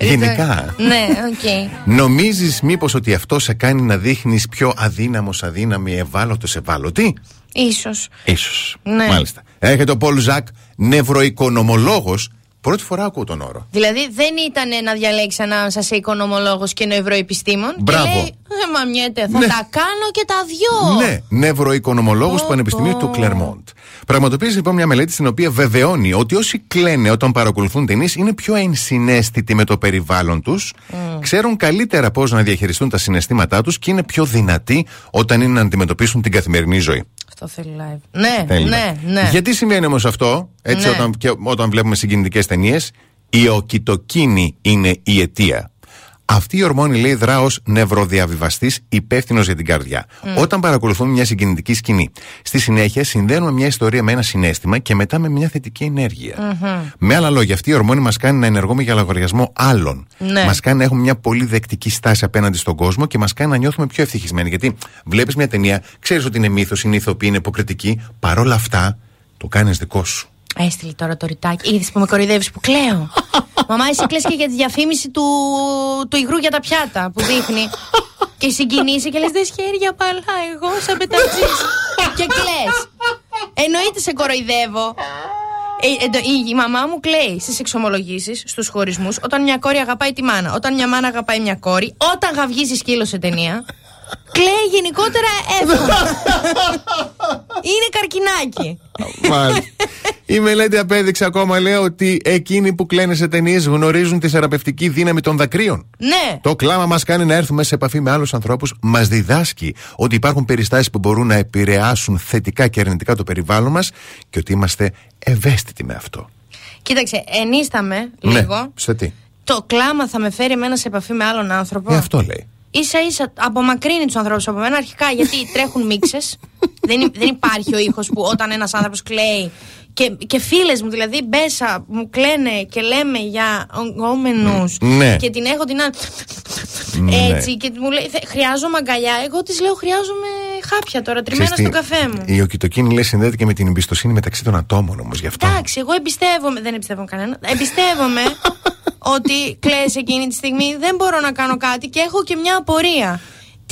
γενικά. Ναι, οκ. Νομίζεις μήπως ότι αυτό σε κάνει να δείχνεις πιο αδύναμος, αδύναμη, ευάλωτος, ευάλωτη; Ίσως. Ίσως. Ναι. Μάλιστα. Έρχεται ο Πολ Ζακ, νευροοικονομολόγος. Πρώτη φορά ακούω τον όρο. Δηλαδή δεν ήταν να διαλέξει ανάμεσα σε οικονομολόγο και νευροεπιστήμον. Μπράβο. Και λέει, ε, μα μιέτε, θα Ναι. τα κάνω και τα δυο. Ναι, νευροοικονομολόγος του Πανεπιστημίου του Κλερμόντ. Πραγματοποίησε λοιπόν μια μελέτη στην οποία βεβαιώνει ότι όσοι κλαίνε όταν παρακολουθούν ταινίες είναι πιο ενσυναίσθητοι με το περιβάλλον τους, ξέρουν καλύτερα πώς να διαχειριστούν τα συναισθήματά τους και είναι πιο δυνατοί όταν είναι να αντιμετωπίσουν την καθημερινή ζωή. Αυτό θέλει live. Ναι, Θέλει. ναι, ναι. Γιατί σημαίνει όμως αυτό, έτσι, Ναι. όταν, και όταν βλέπουμε συγκινητικές ταινίες, η οκιτοκίνη είναι η αιτία. Αυτή η ορμόνη λέει δρά ως νευροδιαβιβαστής υπεύθυνος για την καρδιά. Όταν παρακολουθούμε μια συγκινητική σκηνή. Στη συνέχεια συνδέουμε μια ιστορία με ένα συνέστημα και μετά με μια θετική ενέργεια. Με άλλα λόγια, αυτή η ορμόνη μας κάνει να ενεργούμε για λογαριασμό άλλων. Ναι. Μας κάνει να έχουμε μια πολύ δεκτική στάση απέναντι στον κόσμο και μας κάνει να νιώθουμε πιο ευτυχισμένοι. Γιατί βλέπεις μια ταινία, ξέρεις ότι είναι μύθος, είναι ηθοποιοί, είναι υποκριτική. Παρόλα αυτά, το κάνεις δικό σου. Έστειλε τώρα το ρητάκι. Είδες που με κοροϊδεύεις που κλαίω; Μαμά, εσύ κλαις και για τη διαφήμιση του, του υγρού για τα πιάτα που δείχνει. και συγκινήσει και λες: Δες χέρια παλά, εγώ σαν πετατζή. και κλαις Εννοείται σε κοροϊδεύω. Ε, εντο- η, η μαμά μου κλαίει στις εξομολογήσεις, στους χωρισμούς, όταν μια κόρη αγαπάει τη μάνα, όταν μια μάνα αγαπάει μια κόρη, όταν γαυγίζει σκύλο σε ταινία. Κλαίει γενικότερα εύκολα. Είναι καρκινάκι. Μάλιστα. Η μελέτη απέδειξε ακόμα, λέει, ότι εκείνοι που κλαίνε σε ταινίες γνωρίζουν τη θεραπευτική δύναμη των δακρύων. Ναι. Το κλάμα μας κάνει να έρθουμε σε επαφή με άλλους ανθρώπους, μας διδάσκει ότι υπάρχουν περιστάσεις που μπορούν να επηρεάσουν θετικά και αρνητικά το περιβάλλον μας και ότι είμαστε ευαίσθητοι με αυτό. Κοίταξε, ενίσταμε Ναι, λίγο. σε τι; Το κλάμα θα με φέρει εμένα σε επαφή με άλλον άνθρωπο. Ε, αυτό λέει. Σα ίσα απομακρύνει τους ανθρώπους από μένα αρχικά γιατί τρέχουν μίξες. δεν, υ- δεν υπάρχει ο ήχος που όταν ένας άνθρωπος κλαίει. Και, και φίλες μου, δηλαδή, μπέσα μου κλαίνε και λέμε για ογκόμενους. Ναι. Και την έχω την άλλη. Ναι. Έτσι. Και μου λέει, «Θε- χρειάζομαι αγκαλιά. Εγώ της λέω, χρειάζομαι χάπια τώρα, τριμμένα Ξέρεις στον τι, καφέ μου. Η οκιτοκίνη λέει συνδέεται και με την εμπιστοσύνη μεταξύ των ατόμων όμως γι' αυτό. Εντάξει, εγώ εμπιστεύομαι. Δεν εμπιστεύομαι κανένα. Εμπιστεύομαι ότι κλαις εκείνη τη στιγμή δεν μπορώ να κάνω κάτι και έχω και μια απορία.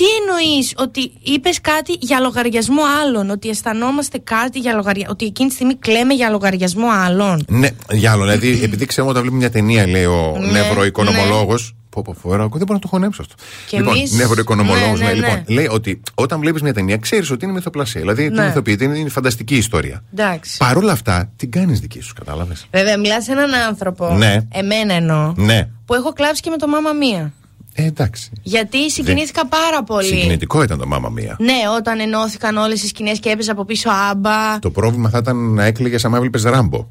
Τι εννοείς ότι είπες κάτι για λογαριασμό άλλων, ότι αισθανόμαστε κάτι για λογαριασμό. Ότι εκείνη τη στιγμή κλαίμε για λογαριασμό άλλων; Ναι, για άλλο. Δηλαδή, επειδή ξέρουμε όταν βλέπουμε μια ταινία, λέει ο Ναι, νευροοικονομολόγος, Πω, πω, φοβερό. Εγώ δεν μπορώ να το χωνέψω αυτό. Και λοιπόν, εμείς- νευροοικονομολόγος, Ναι, ναι, ναι, ναι. λοιπόν, λέει ότι όταν βλέπεις μια ταινία, ξέρεις ότι είναι μυθοπλασία. Δηλαδή, Ναι. την ηθοποιείται, είναι, είναι φανταστική ιστορία. Εντάξει. Παρ' όλα αυτά, την κάνεις δική σου, κατάλαβες. Βέβαια, μιλάς σε έναν άνθρωπο. Ναι. Εμένα εννοώ. Ναι. Που έχω κλάψει και με το Μάμα Μία. Ε, εντάξει. Γιατί συγκινήθηκα πάρα πολύ. Συγκινητικό ήταν το μάμα μία. Ναι, όταν ενώθηκαν όλες οι σκηνές και έπαιζε από πίσω άμπα. Το πρόβλημα θα ήταν να έκλαιγες άμα έβλεπες ράμπο.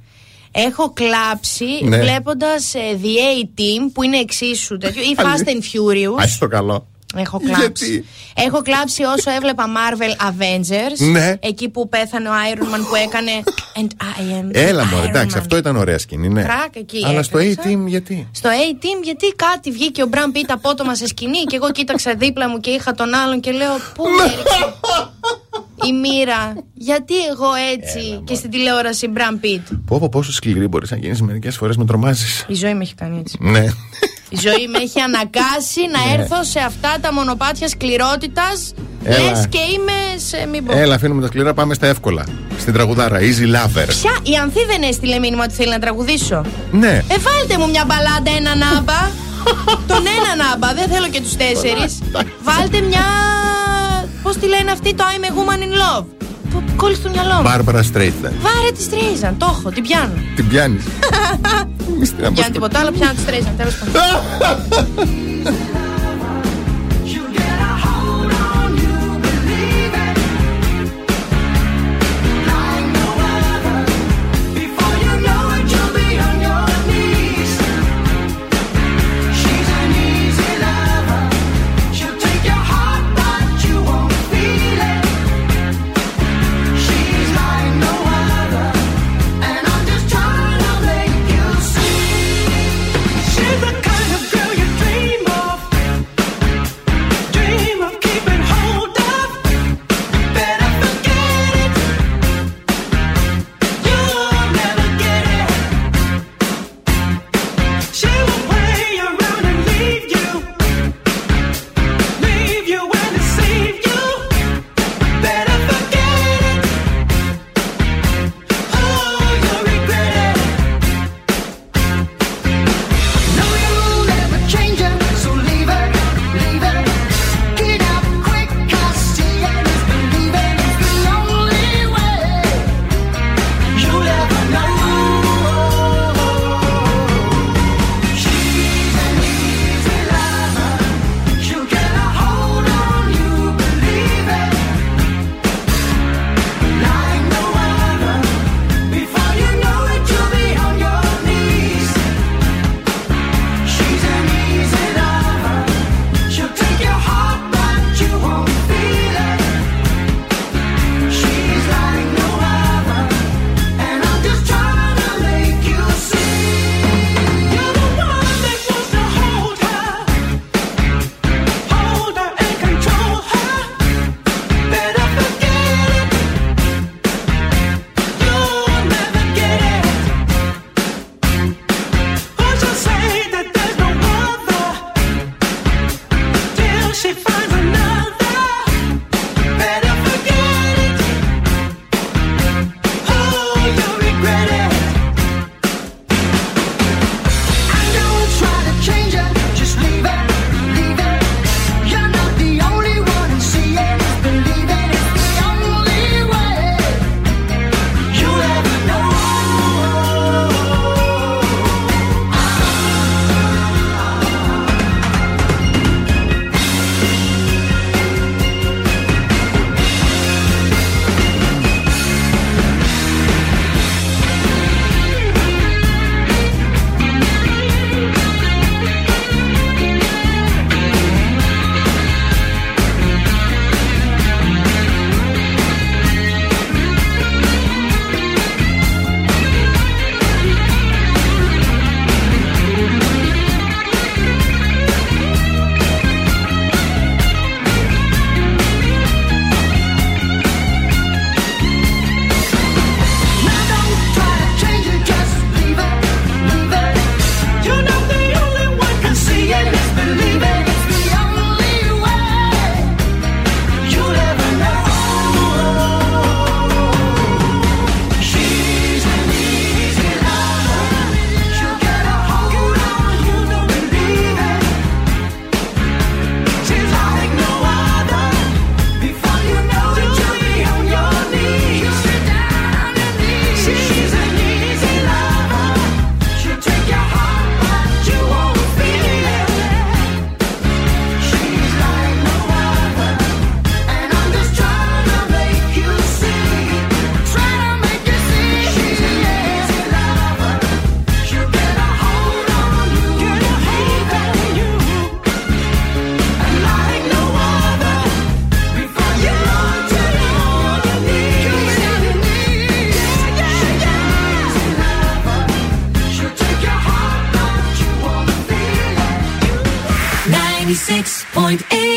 Έχω κλάψει Ναι. βλέποντας The A-Team που είναι εξίσου τέτοιο. ή Fast and Furious. Α το καλό. Έχω κλάψει. Γιατί; Έχω κλάψει όσο έβλεπα Marvel Avengers. Ναι. Εκεί που πέθανε ο Iron Man που έκανε. And I am. Έλα the μου, Iron εντάξει, Man». αυτό ήταν ωραία σκηνή, ναι. Κράκ, εκεί Αλλά στο έκλαιγα. A-Team γιατί; Στο A-Team, γιατί κάτι βγήκε ο Μπραν Πίτ απότομα σε σκηνή και εγώ κοίταξα δίπλα μου και είχα τον άλλον και λέω Πού με έριξε η μοίρα, γιατί εγώ έτσι και στην τηλεόραση Μπραν Πίτ; Πω, πω, πόσο σκληρή μπορείς να γίνεις μερικές φορές με τρομάζεις. Η ζωή με έχει κάνει έτσι. Ναι. Η ζωή με έχει αναγκάσει να Ναι. έρθω σε αυτά τα μονοπάτια σκληρότητας. Έλα. Λες και είμαι σε. Μην πω. Έλα, αφήνουμε τα σκληρά, πάμε στα εύκολα. Στην τραγουδάρα, Easy Lover. Ποια, η Ανθή δεν έστειλε μήνυμα ότι θέλει να τραγουδήσω; Ναι. Ε, βάλτε μου μια μπαλάντα έναν άμπα. Τον έναν άμπα, δεν θέλω και τους τέσσερις. βάλτε μια. Πώς τη λένε αυτή το I'm a woman in love. Που κόλλησε στο μυαλό μου. Μπάρμπαρα Στρέιζαντ. Βάρε τη Στρέιζαντ, το έχω, την πιάνω. Την πιάνεις. Πιάνω τίποτα άλλο, πιάνω τη Στρέιζαντ, τέλος πάντων.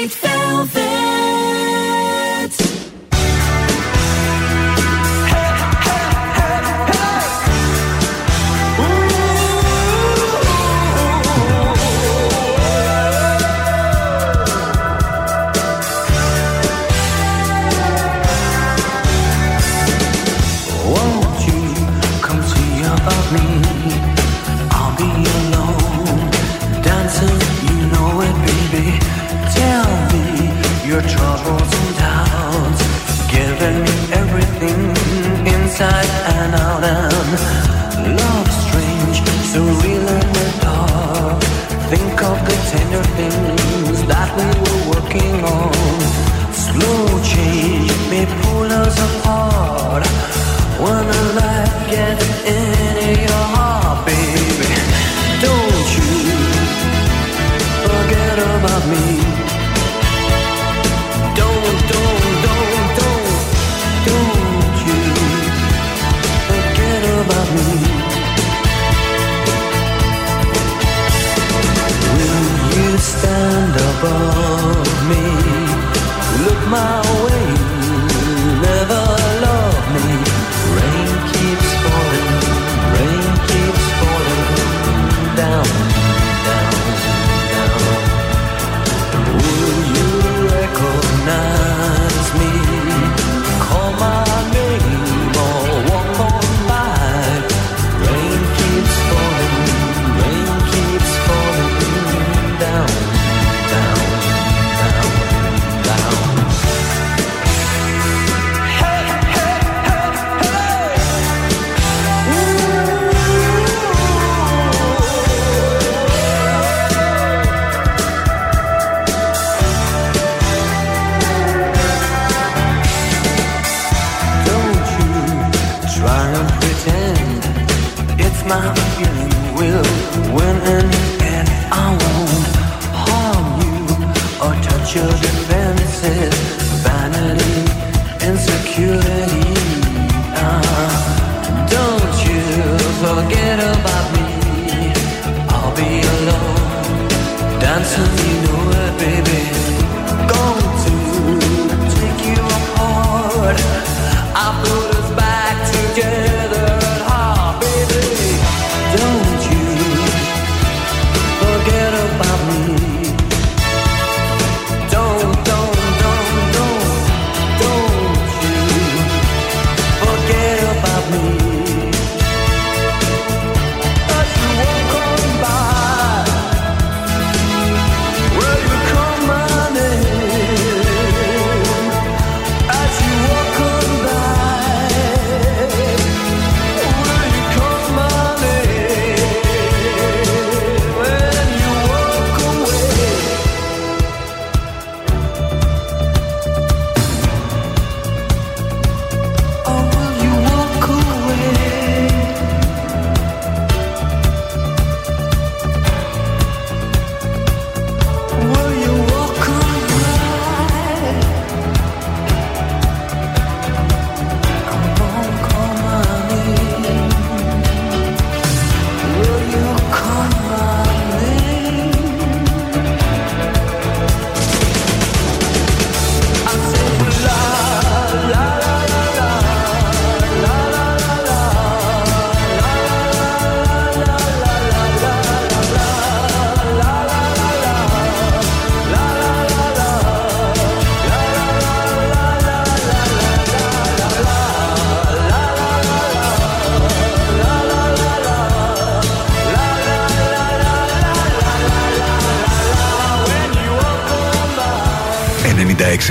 Velvet.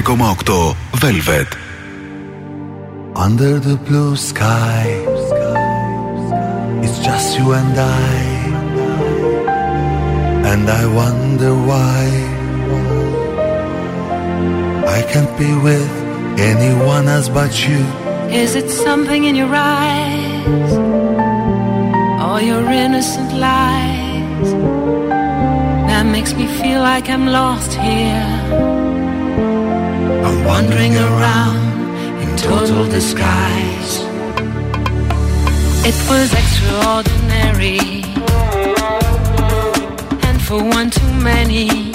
6,8 Velvet. Under the blue sky, it's just you and I. And I wonder why I can't be with anyone else but you. Is it something in your eyes? Or your innocent lies? That makes me feel like I'm lost here I'm wandering around in total disguise. It was extraordinary, and for one too many.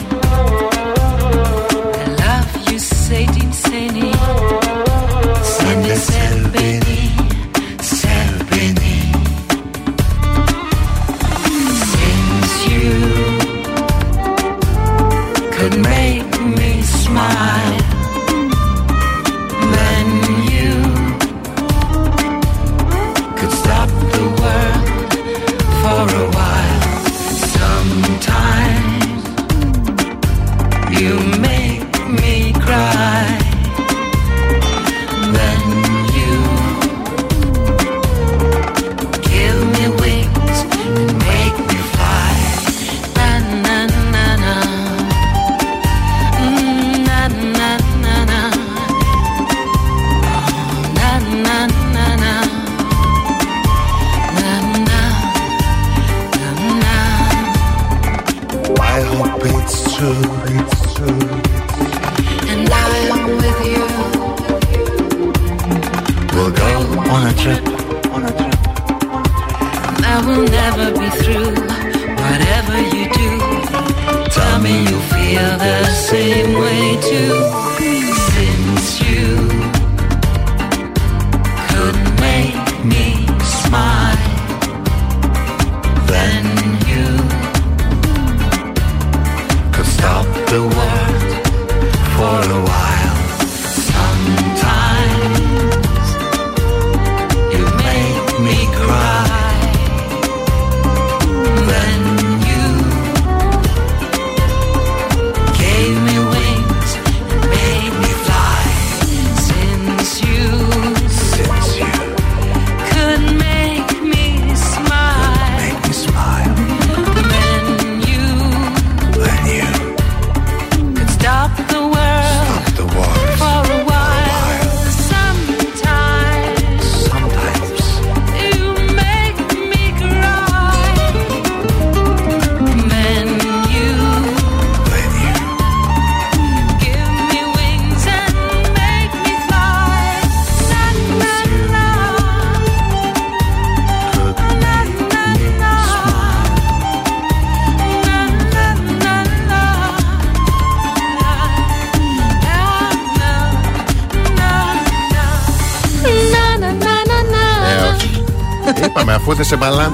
Να.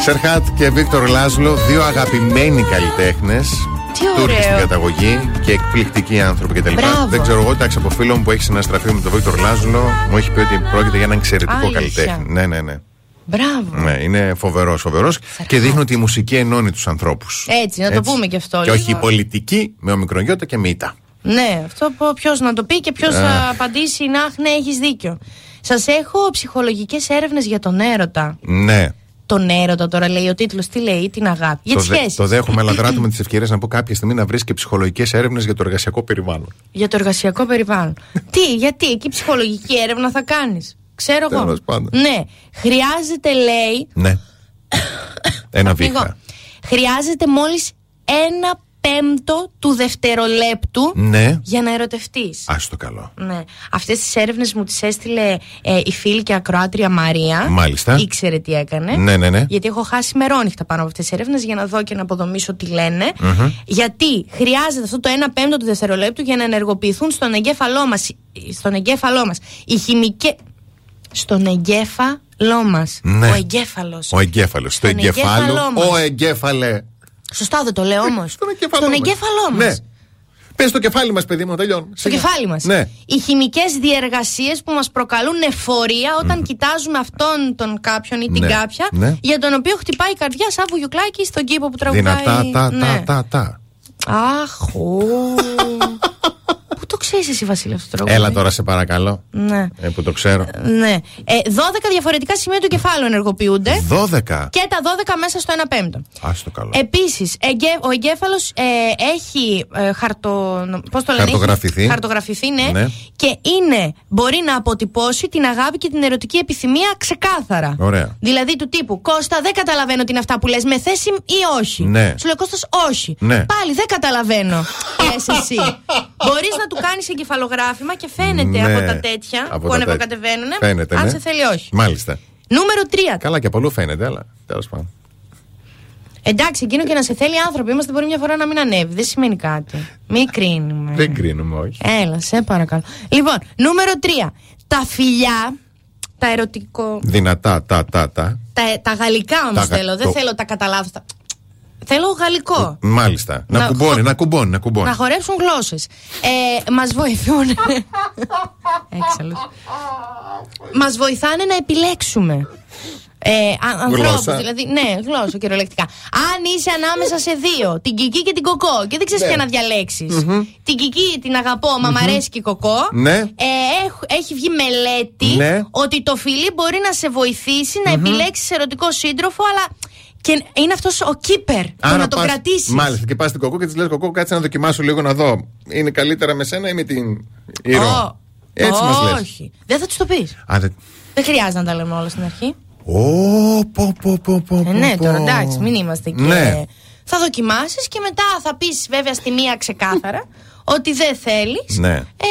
Σερχάτ και Βίκτορ Λάσλο, δύο αγαπημένοι καλλιτέχνες. Τι ωραίο. Τούρκοι στην καταγωγή και εκπληκτικοί άνθρωποι κτλ. Μπράβο. Δεν ξέρω εγώ, εντάξει από φίλο μου που έχει συναστραφεί με τον Βίκτορ Λάσλο, μου έχει πει ότι πρόκειται για έναν εξαιρετικό Αλήθεια. καλλιτέχνη. Ναι, ναι, ναι. Μπράβο. ναι είναι φοβερός, φοβερός και δείχνει ότι η μουσική ενώνει τους ανθρώπους. Έτσι, να το πούμε και αυτό. Και λίγο. όχι η πολιτική με ομικρογιώτα και με ήττα. Ναι, αυτό ποιος να το πει και ποιος θα απαντήσει. Να, ναι, έχεις δίκιο. Σας έχω ψυχολογικές έρευνες για τον έρωτα. Ναι. Τον έρωτα τώρα λέει ο τίτλος, τι λέει, την αγάπη. Για το, τις δε- σχέσεις. το δέχομαι, αλλά δράτω με τις ευκαιρίες να πω κάποια στιγμή να βρεις και ψυχολογικές έρευνες για το εργασιακό περιβάλλον. Για το εργασιακό περιβάλλον. τι, γιατί, εκεί ψυχολογική έρευνα θα κάνεις. Ξέρω εγώ. Τέλος πάντων. Ναι. Χρειάζεται, λέει. Ναι. Ένα Εγώ. βήχα. Χρειάζεται μόλις ένα πέμπτο του δευτερολέπτου Ναι. για να ερωτευτείς. Α το καλό. Ναι. Αυτές τις έρευνες μου τις έστειλε ε, η φίλη και ακροάτρια Μαρία. Μάλιστα. Ήξερε τι έκανε. Ναι, ναι, ναι. Γιατί έχω χάσει μερόνυχτα πάνω από αυτές τις έρευνες για να δω και να αποδομήσω τι λένε. Γιατί χρειάζεται αυτό το 1 πέμπτο του δευτερολέπτου για να ενεργοποιηθούν στον εγκέφαλό μας. Στον εγκέφαλό μας. Οι χημικέ. Στον εγκέφαλό μας. Ναι. Ο εγκέφαλος. Ο εγκέφαλος. Το Στον εγκεφάλο. εγκέφαλό μας. Ο εγκέφαλε. Σωστά δεν το λέω όμως. Στον εγκέφαλό Στον μας. εγκέφαλό μας. Ναι. Πες το κεφάλι μας, παιδί μου, τελειώνει. στο κεφάλι μας. Ναι. Οι χημικές διεργασίες που μας προκαλούν εφορία όταν κοιτάζουμε αυτόν τον κάποιον ή την Ναι. κάποια Ναι. για τον οποίο χτυπάει η καρδιά σαν βουγιουκλάκι στον κήπο που τραγουδάει. Δυνατά, τα, ναι. τα, τα, τα. Αχ, ου. Πού το ξέρει εσύ, Βασίλη, αυτό το τραγούδι. Έλα τώρα, σε παρακαλώ. Ναι. Ε, που το ξέρω. ναι. Ε, 12 διαφορετικά σημεία του κεφάλου ενεργοποιούνται 12. και τα 12 μέσα στο 1 πέμπτο. Α το καλό. Επίσης, ο εγκέφαλος έχει ε, χαρτο, πώς το λένε, έχει Χαρτογραφηθεί. χαρτογραφηθεί, ναι, Ναι. Και είναι, μπορεί να αποτυπώσει την αγάπη και την ερωτική επιθυμία ξεκάθαρα. Ωραία. Δηλαδή του τύπου Κώστα, δεν καταλαβαίνω τι είναι αυτά που λες, με θέση ή όχι. Ναι. Σου λέει Κώστας, όχι. Ναι. Πάλι δεν καταλαβαίνω. Λε εσύ. Μπορείς να του κάνεις εγκεφαλογράφημα και φαίνεται Ναι. από τα τέτοια Από που τα ανεβοκατεβαίνουν. τέτοια. Φαίνεται, αν ναι. σε θέλει, όχι. Μάλιστα. Νούμερο 3. Καλά και από αλλού φαίνεται, αλλά τέλος πάντων. Εντάξει, εκείνο και να σε θέλει άνθρωπο. Είμαστε μπορεί μια φορά να μην ανέβει. Δεν σημαίνει κάτι. Μην κρίνουμε. Δεν κρίνουμε, όχι. Έλα, σε παρακαλώ. Λοιπόν, νούμερο 3. Τα φιλιά. Τα ερωτικό. Δυνατά, τα, τα, τα. Τα, τα γαλλικά όμως Τα γα- θέλω. Δεν το- θέλω τα καταλάβω. Τα... Θέλω γαλλικό. Μάλιστα. Να, Να κουμπώνει, χω- να κουμπώνει, να κουμπώνει. Να χορέψουν γλώσσες. Ε, Μας βοηθούν. Έξαλλος. Μας βοηθάνε να επιλέξουμε. Ε, α- ανθρώπους, Γλώσσα. δηλαδή, ναι, γλώσσα κυριολεκτικά. Αν είσαι ανάμεσα σε δύο, την Κική και την Κοκό, και δεν ξέρεις Ναι. ποια να διαλέξεις. Την Κική την αγαπώ, μα μ' αρέσει και η Κοκό. Ναι. Ε, έχ- έχει βγει μελέτη Ναι. ότι το φιλί μπορεί να σε βοηθήσει να επιλέξεις ερωτικό σύντροφο, αλλά και είναι αυτός ο κύπερ. Το Άρα να το πας- κρατήσεις. Μάλιστα. Και πας στην κοκό και της λες: Κοκό, κάτσε να δοκιμάσω λίγο να δω. Είναι καλύτερα με σένα ή με την ηρώ. Έτσι μας λες. Όχι. Δεν θα τους το πεις. Α, δεν. Δεν χρειάζεται να τα λέμε όλα στην αρχή. Ω, πω, πω, πω, πω, Ε, πω, ναι, πω. τώρα εντάξει, μην είμαστε και Ναι. θα δοκιμάσεις και μετά θα πεις βέβαια στη μία ξεκάθαρα ότι δεν θέλεις. Ναι. Ε,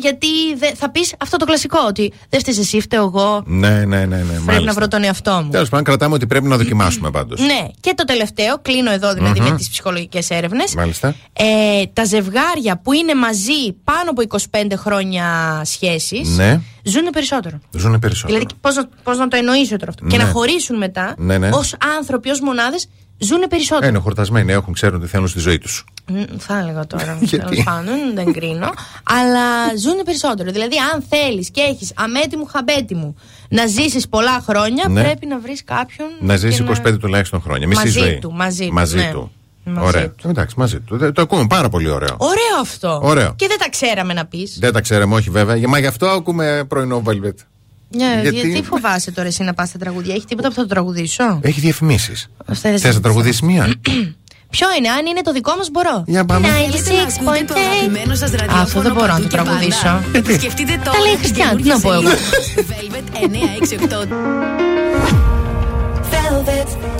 γιατί δε- θα πεις αυτό το κλασικό, ότι δεν φταίεις εσύ, φταίω εγώ. Ναι, ναι, ναι. ναι Πρέπει μάλιστα. να βρω τον εαυτό μου. Τέλος πάντων, κρατάμε ότι πρέπει να δοκιμάσουμε πάντως. Ναι, και το τελευταίο, κλείνω εδώ δηλαδή Μμμ. με τις ψυχολογικές έρευνες. Μάλιστα. Ε, τα ζευγάρια που είναι μαζί πάνω από 25 χρόνια σχέσης Ναι. ζουν περισσότερο. Ζούνε περισσότερο. Δηλαδή, πώς να, πώς να το εννοήσω τώρα αυτό; Και Ναι. να χωρίσουν μετά, Ναι, ναι. ως άνθρωποι, ως μονάδες, ζουν Ε, περισσότερο. είναι χορτασμένοι, έχουν, ξέρουν τι θέλουν στη ζωή τους. Μ, Θα έλεγα τώρα. Γιατί; Τέλος πάντων, δεν κρίνω. αλλά ζουν περισσότερο. Δηλαδή, αν θέλεις και έχεις αμέτη μου, χαμπέτη μου να ζήσεις πολλά χρόνια, Ναι. πρέπει να βρεις κάποιον. Να και ζήσει 25 τουλάχιστον χρόνια. Μισή Μαζί ζωή. του, μαζί του, Μαζί ναι. του. Μαζί Ωραία. Εντάξει, μαζί του. Δεν- Το ακούμε πάρα πολύ ωραίο. Ωραίο αυτό. Ωραίο. Και δεν τα ξέραμε να πεις. Δεν τα ξέραμε, όχι βέβαια. Μα γι' αυτό ακούμε πρωινό Velvet. Ναι, Γιατί- γιατί... φοβάσαι τώρα εσύ να πας στα τραγουδία, έχει τίποτα που θα το τραγουδήσω; Έχει διαφημίσεις. Αυτά δεν Θες να συζητήσω. τραγουδήσεις μία; Ποιο είναι, αν είναι το δικό μας μπορώ. Για πάμε. 96.8 Αυτό δεν μπορώ να το τραγουδήσω. Επισκεφτείτε τώρα Τα λέει η την Χριστιαν, τι καινούργια να πω εγώ. σελίδα Velvet 968. Velvet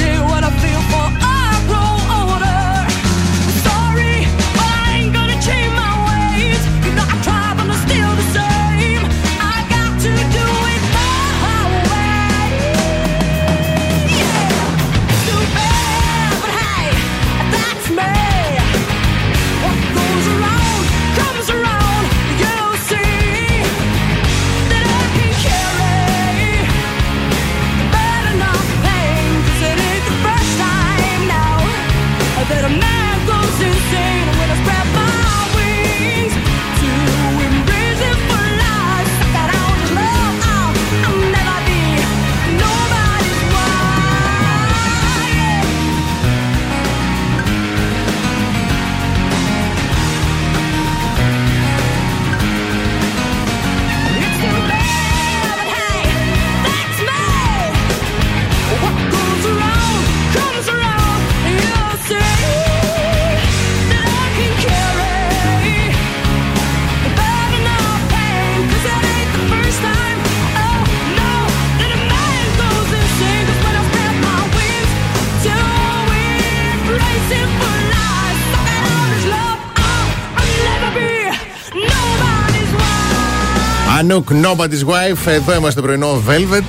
it was wife. Anouk, Nobody's Wife. Εδώ είμαστε πρωινό Velvet.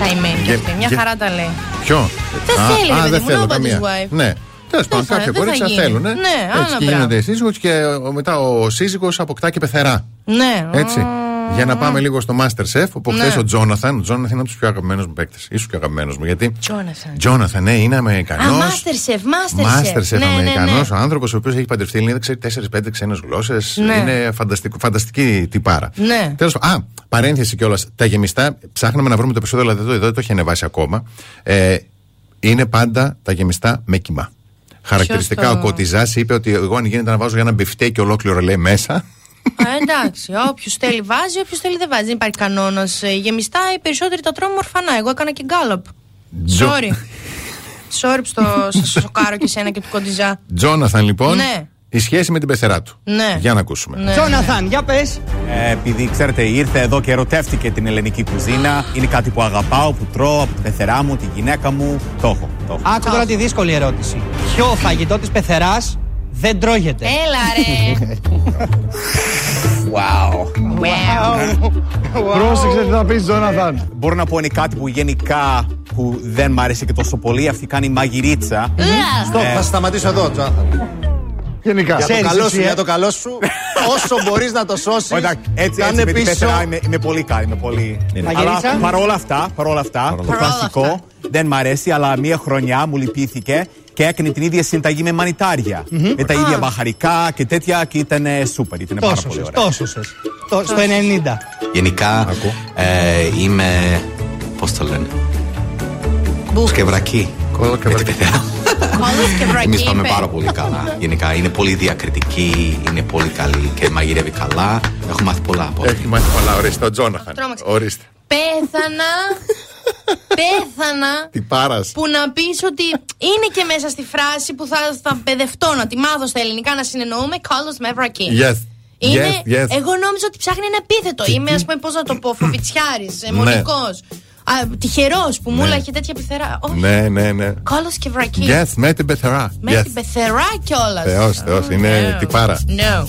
Καημένη κι Για- αυτή. Μια για- χαρά τα λέει. Ποιο; Δεν Α, θέλει, Α, ρε παιδί δεν μου, θέλω nobody's καμία. wife. Ναι. Τέλος πάντων, θα- κάποια δεν μπορεί θα να γίνει. θέλουν. Ναι, Έτσι άλλο και πράγμα. γίνονται σύζυγο και ο- μετά ο σύζυγος αποκτά και πεθερά. Ναι. Έτσι. Για να πάμε λίγο στο Masterchef, όπου Ναι. χθες ο Τζόναθαν, ο Τζόναθαν είναι από τους πιο αγαπημένους μου παίκτες. Ίσως πιο αγαπημένος μου, γιατί. Τζόναθαν. Τζόναθαν, ναι, είναι Αμερικανός. Α, Masterchef, Masterchef. Masterchef Ναι, ναι, ναι. Αμερικανό, ο άνθρωπος ο οποίος έχει παντρευτεί Ελληνίδα, ξέρει 4-5 ξένες γλώσσες. Ναι. Είναι φανταστικό, φανταστική τυπάρα. Ναι. Τέλος Α, παρένθεση κιόλας. Τα γεμιστά, ψάχναμε να βρούμε το επεισόδιο, αλλά δεν το, δεν το έχει ανεβάσει ακόμα. Ε, είναι πάντα τα γεμιστά με κιμά. Χαρακτηριστικά το- ο Κοντιζάς είπε ότι εγώ αν γίνεται να βάζω για ένα μπιφτέκι ολόκληρο λέει μέσα. Α, εντάξει, όποιος θέλει βάζει, όποιος θέλει δεν βάζει. Δεν υπάρχει κανόνας. Γεμιστά οι περισσότεροι τα τρώμε ορφανά. Εγώ έκανα και γκάλοπ. Τζο- Sorry. Sorry που στο- σας σοκάρω και εσένα και του Κοντιζά. Τζόναθαν λοιπόν, Ναι. η σχέση με την πεθερά του. Ναι. Για να ακούσουμε. Ναι. Τζόναθαν, για πες. Ε, επειδή ξέρετε ήρθε εδώ και ερωτεύτηκε την ελληνική κουζίνα Είναι κάτι που αγαπάω, που τρώω από την πεθερά μου, τη γυναίκα μου Το έχω, το έχω. Άκου τώρα τη δύσκολη ερώτηση. Ποιο φαγητό της πεθεράς δεν τρώγεται. Έλα ρε. Wow. Πρόσεξε τι θα πεις, Τζόναθαν. Μπορώ να πω είναι κάτι που γενικά που δεν μ' άρεσε και τόσο πολύ Αυτή κάνει μαγειρίτσα Στοπ, Ε, θα σταματήσω εδώ, Τζόναθαν. Γενικά. Για το Ξέρεις καλό εσύ, σου, ε. για το καλό σου, όσο μπορείς να το σώσεις. Όχι, έτσι, έτσι κάνε με την πίσω. πεθερά είμαι, είμαι πολύ καλή, είμαι πολύ... Μαγειρίτσα; Αλλά παρόλα αυτά, παρόλα αυτά, το Παρόλα κλασικό αυτά. δεν μ' αρέσει, αλλά μία χρονιά μου λυπήθηκε και έκανε την ίδια συνταγή με μανιτάρια. Με τα ίδια μπαχαρικά και τέτοια και ήταν σούπερ, ήταν πάρα Τόσος πολύ σες, ωραία. τόσος σες. Το- Στο 90. Γενικά ε, είμαι. Πώς το λένε. Σκευρακή. Με την πεθερά. Κόλλος και βρακή. Εμείς πάμε είπε. πάρα πολύ καλά. Γενικά είναι πολύ διακριτική, είναι πολύ καλή και μαγειρεύει καλά. Έχω μάθει πολλά από αυτή. Έχει μάθει πολλά, ορίστε, ο Τζόναθαν. Τρόμαξε. Ορίστε. Πέθανα πέθανα. Τι πάρας. Που να πεις ότι είναι και μέσα στη φράση που θα, θα παιδευτώ να τη μάθω στα ελληνικά να συνεννοούμε. Κάλο με βρακή. Yes. Yes, yes. Εγώ νόμιζα ότι ψάχνει ένα επίθετο. Είμαι, ας πούμε, πώς να το πω, φοβητσιάρης, ναι. αιμονικός. Τυχερός που μου ναι. έλαχε τέτοια πιθερά. Όχι. Ναι, ναι, ναι. Κόλο και βρακή. Yes, με την πεθερά. Με την πεθερά κιόλας. Θεός, θεός. Είναι oh, τυπάρα. No.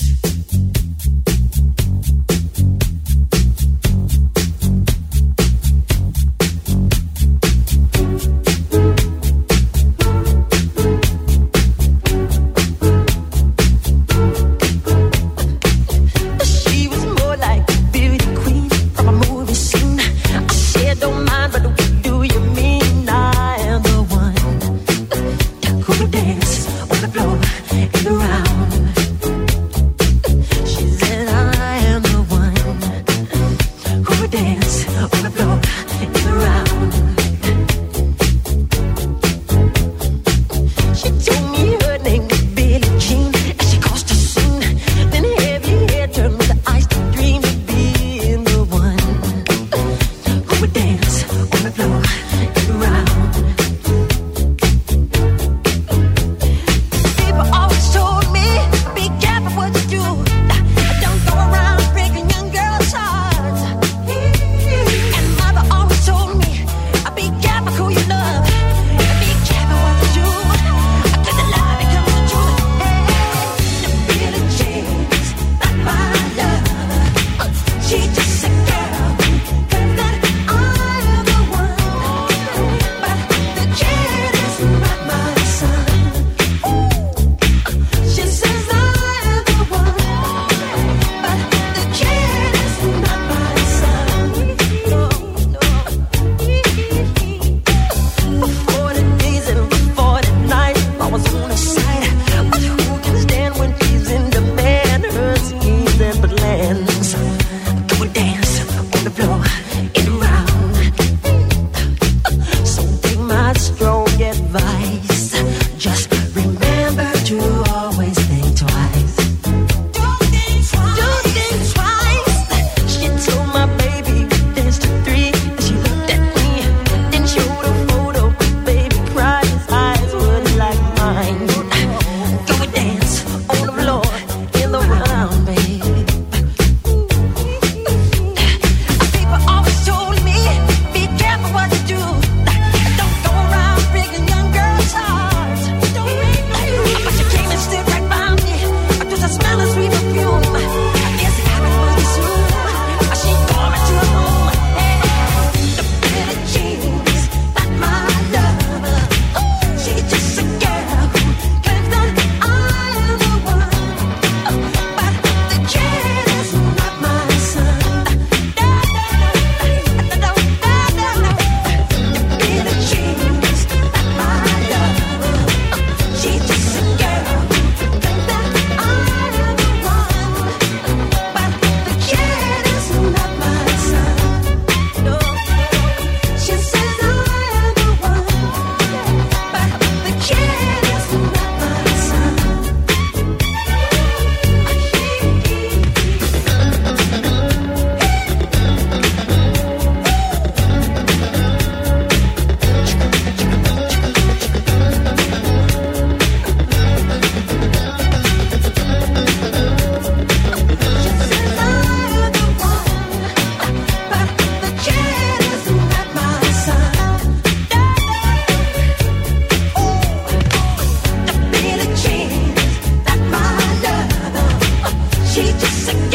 sick.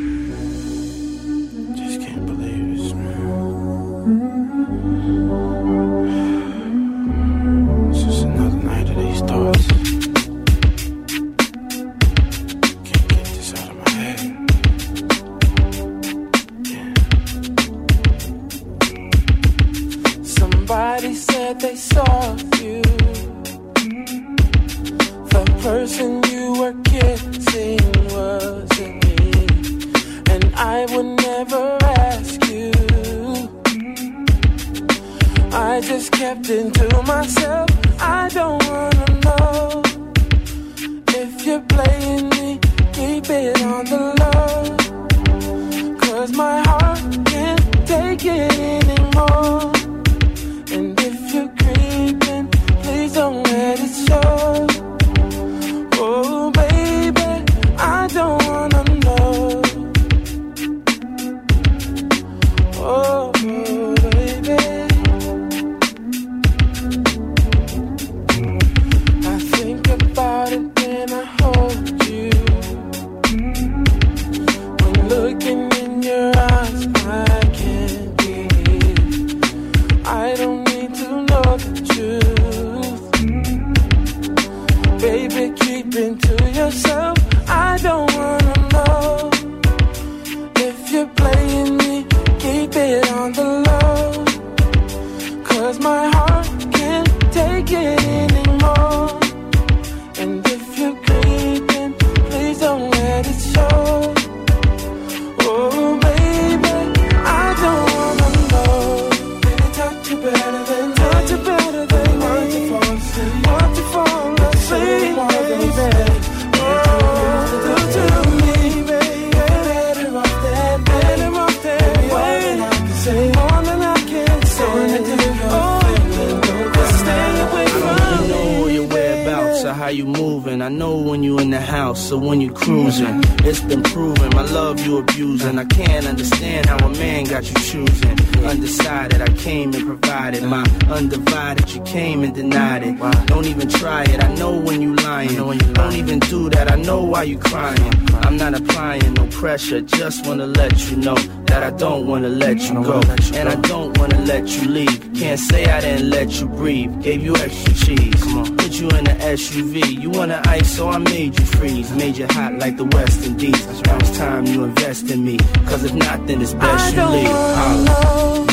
Breathe. Gave you extra cheese. Put you in the SUV. You wanna ice, so I made you freeze. Made you hot like the West Indies. Now it's time you invest in me. Cause if not, then it's best I you don't leave. Holla.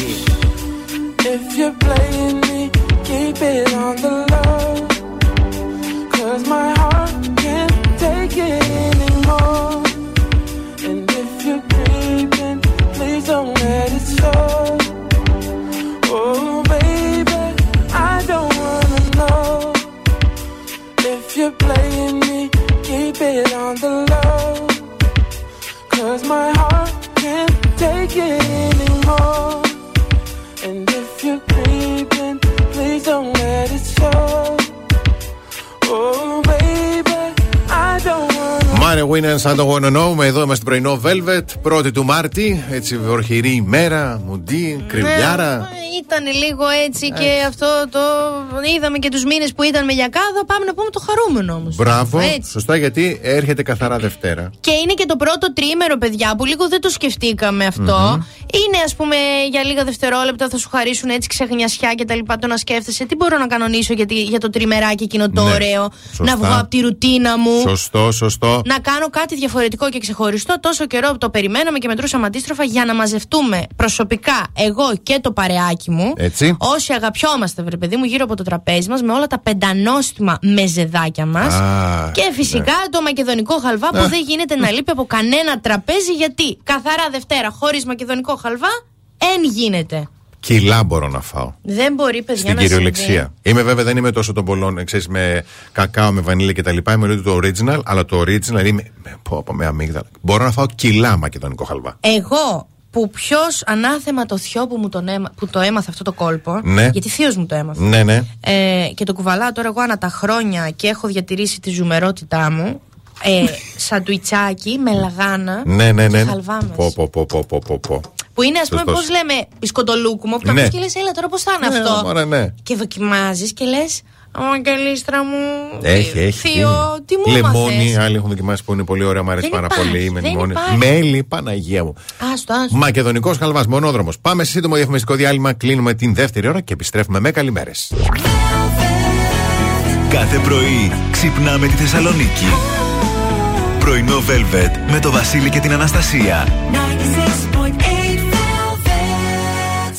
Μάρε Winans, αν το γνωρίζουμε, εδώ είμαστε πρωινό Velvet, 1η του Μάρτη. Έτσι, βροχηρή ημέρα, μουντί, κρυβιάρα. Ναι, ήταν λίγο έτσι και αυτό το. Είδαμε και τους μήνες που ήταν με γιακάδα. Πάμε να πούμε το χαρούμενο όμως. Μπράβο, Έτσι. σωστά γιατί έρχεται καθαρά Δευτέρα. Και είναι και το πρώτο τρίμερο, παιδιά, που λίγο δεν το σκεφτήκαμε αυτό. Είναι, ας πούμε, για λίγα δευτερόλεπτα θα σου χαρίσουν έτσι ξεχνιασιά και τα λοιπά. Το να σκέφτεσαι τι μπορώ να κανονίσω για, τη- για το τριμεράκι εκείνο το Ναι, ωραίο. σωστά. Να βγω από τη ρουτίνα μου. Σωστό, σωστό. Να κάνω κάτι διαφορετικό και ξεχωριστό τόσο καιρό που το περιμέναμε και μετρούσαμε αντίστροφα για να μαζευτούμε προσωπικά εγώ και το παρεάκι μου. Έτσι. Όσοι αγαπιόμαστε, βρε παιδί μου, γύρω από το τραπέζι μας με όλα τα πεντανόστιμα μεζεδάκια μας. Α, Και φυσικά το μακεδονικό χαλβά που Α. δεν γίνεται να λείπει από κανένα τραπέζι γιατί καθαρά Δευτέρα χωρίς μακεδονικό χαλβά εν γίνεται. Κιλά μπορώ να φάω. Δεν μπορεί, παιδιά, Στην να κυριολεξία. συμβεί. Είμαι βέβαια δεν είμαι τόσο των πολλών, ξέρεις, με κακάο, με βανίλια κτλ. Είμαι λίγο το original, αλλά το original είμαι. Με, πω, πω, με αμύγδαλα. Μπορώ να φάω κιλά μακεδονικό χαλβά. Εγώ που ποιος ανάθεμα το θειό που, μου τον έμα, που το έμαθε αυτό το κόλπο. Ναι. Γιατί θείος μου το έμαθε. Ναι, ναι. Ε, και το κουβαλάω τώρα εγώ ανά τα χρόνια και έχω διατηρήσει τη ζουμερότητά μου. Ε, σαντουιτσάκι με λαγάνα Ναι, ναι, ναι. και ναι. χαλβά μέσα. Πω, πω, πω, πω, πω, πω, πω. Που είναι, ας πούμε, πώς Σωστός. λέμε, μπισκοτολούκουμο, που το Ναι. ακούς και λες, έλα τώρα πώς θα είναι Ναι, αυτό; μωρέ, ναι. Και δοκιμάζεις και λες, Αγγελίστρα μου. Έχει, έχει. Θείο, τι μου Λεμόνι, έμαθες; άλλοι έχουν δοκιμάσει που είναι πολύ ωραία, μου αρέσει Δεν πάρα υπάρχει, πολύ. Με δεν λιμόνι. υπάρχει. Μέλι, Παναγία μου. Άστο, άστο. Μακεδονικός χαλβάς, μονόδρομος. Πάμε σε σύντομο διαφημιστικό διάλειμμα, κλείνουμε την δεύτερη ώρα και επιστρέφουμε με καλημέρες. Κάθε πρωί ξυπνάμε τη Θεσσαλονίκη. Πρωινό Velvet με το Βασίλη και την Αναστασία.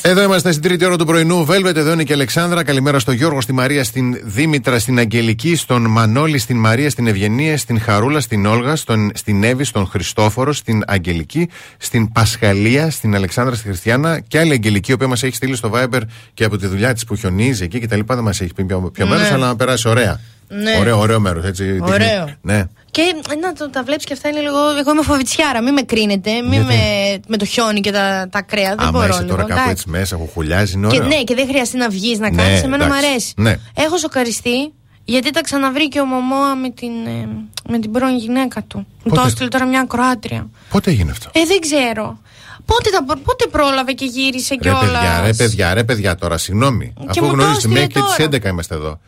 96.8 Εδώ είμαστε στην τρίτη ώρα του πρωινού. Velvet, εδώ είναι και η Αλεξάνδρα. Καλημέρα στον Γιώργο, στη Μαρία, στην Δήμητρα, στην Αγγελική, στον Μανώλη, στην Μαρία, στην Ευγενία, στην Χαρούλα, στην Όλγα, στον, στην Εύη, στον Χριστόφορο, στην Αγγελική, στην Πασχαλία, στην Αλεξάνδρα, στη Χριστιανά και άλλη Αγγελική, η οποία μας έχει στείλει στο Viber και από τη δουλειά της που χιονίζει εκεί και τα λοιπά. Δεν μας έχει πει ποιο, ποιο Ναι. μέρος, αλλά να περάσει ωραία. Ναι. Ωραίο, ωραίο μέρος. Έτσι, Ωραίο. δείχνει- Ναι. Και ε, να το, τα βλέπεις και αυτά είναι λίγο. Εγώ είμαι φοβητσιάρα, μην με κρίνετε. Μην Γιατί; με, με το χιόνι και τα, τα κρέα. Δεν Άμα μπορώ είσαι λίγο. τώρα κάπου εντάξει. έτσι μέσα, χουχουλιάζει, είναι Και, ωραίο. ναι, και δεν χρειαστεί να βγεις να Ναι, κάνεις. Εμένα μου εντάξει. αρέσει. Ναι. Έχω σοκαριστεί γιατί τα ξαναβρήκε ο Μωμόα με την, ε, με την πρώην γυναίκα του. Μου Πότε; το έστειλε τώρα μια Κροάτρια. Πότε έγινε αυτό; Ε, δεν ξέρω. Πότε, τα, πότε πρόλαβε και γύρισε Ρε παιδιά, κιόλας; ρε παιδιά, ρε παιδιά τώρα, συγγνώμη. Αφού μου το γνωρίζετε έστειλε μέχρι και τώρα. τι 11 είμαστε εδώ.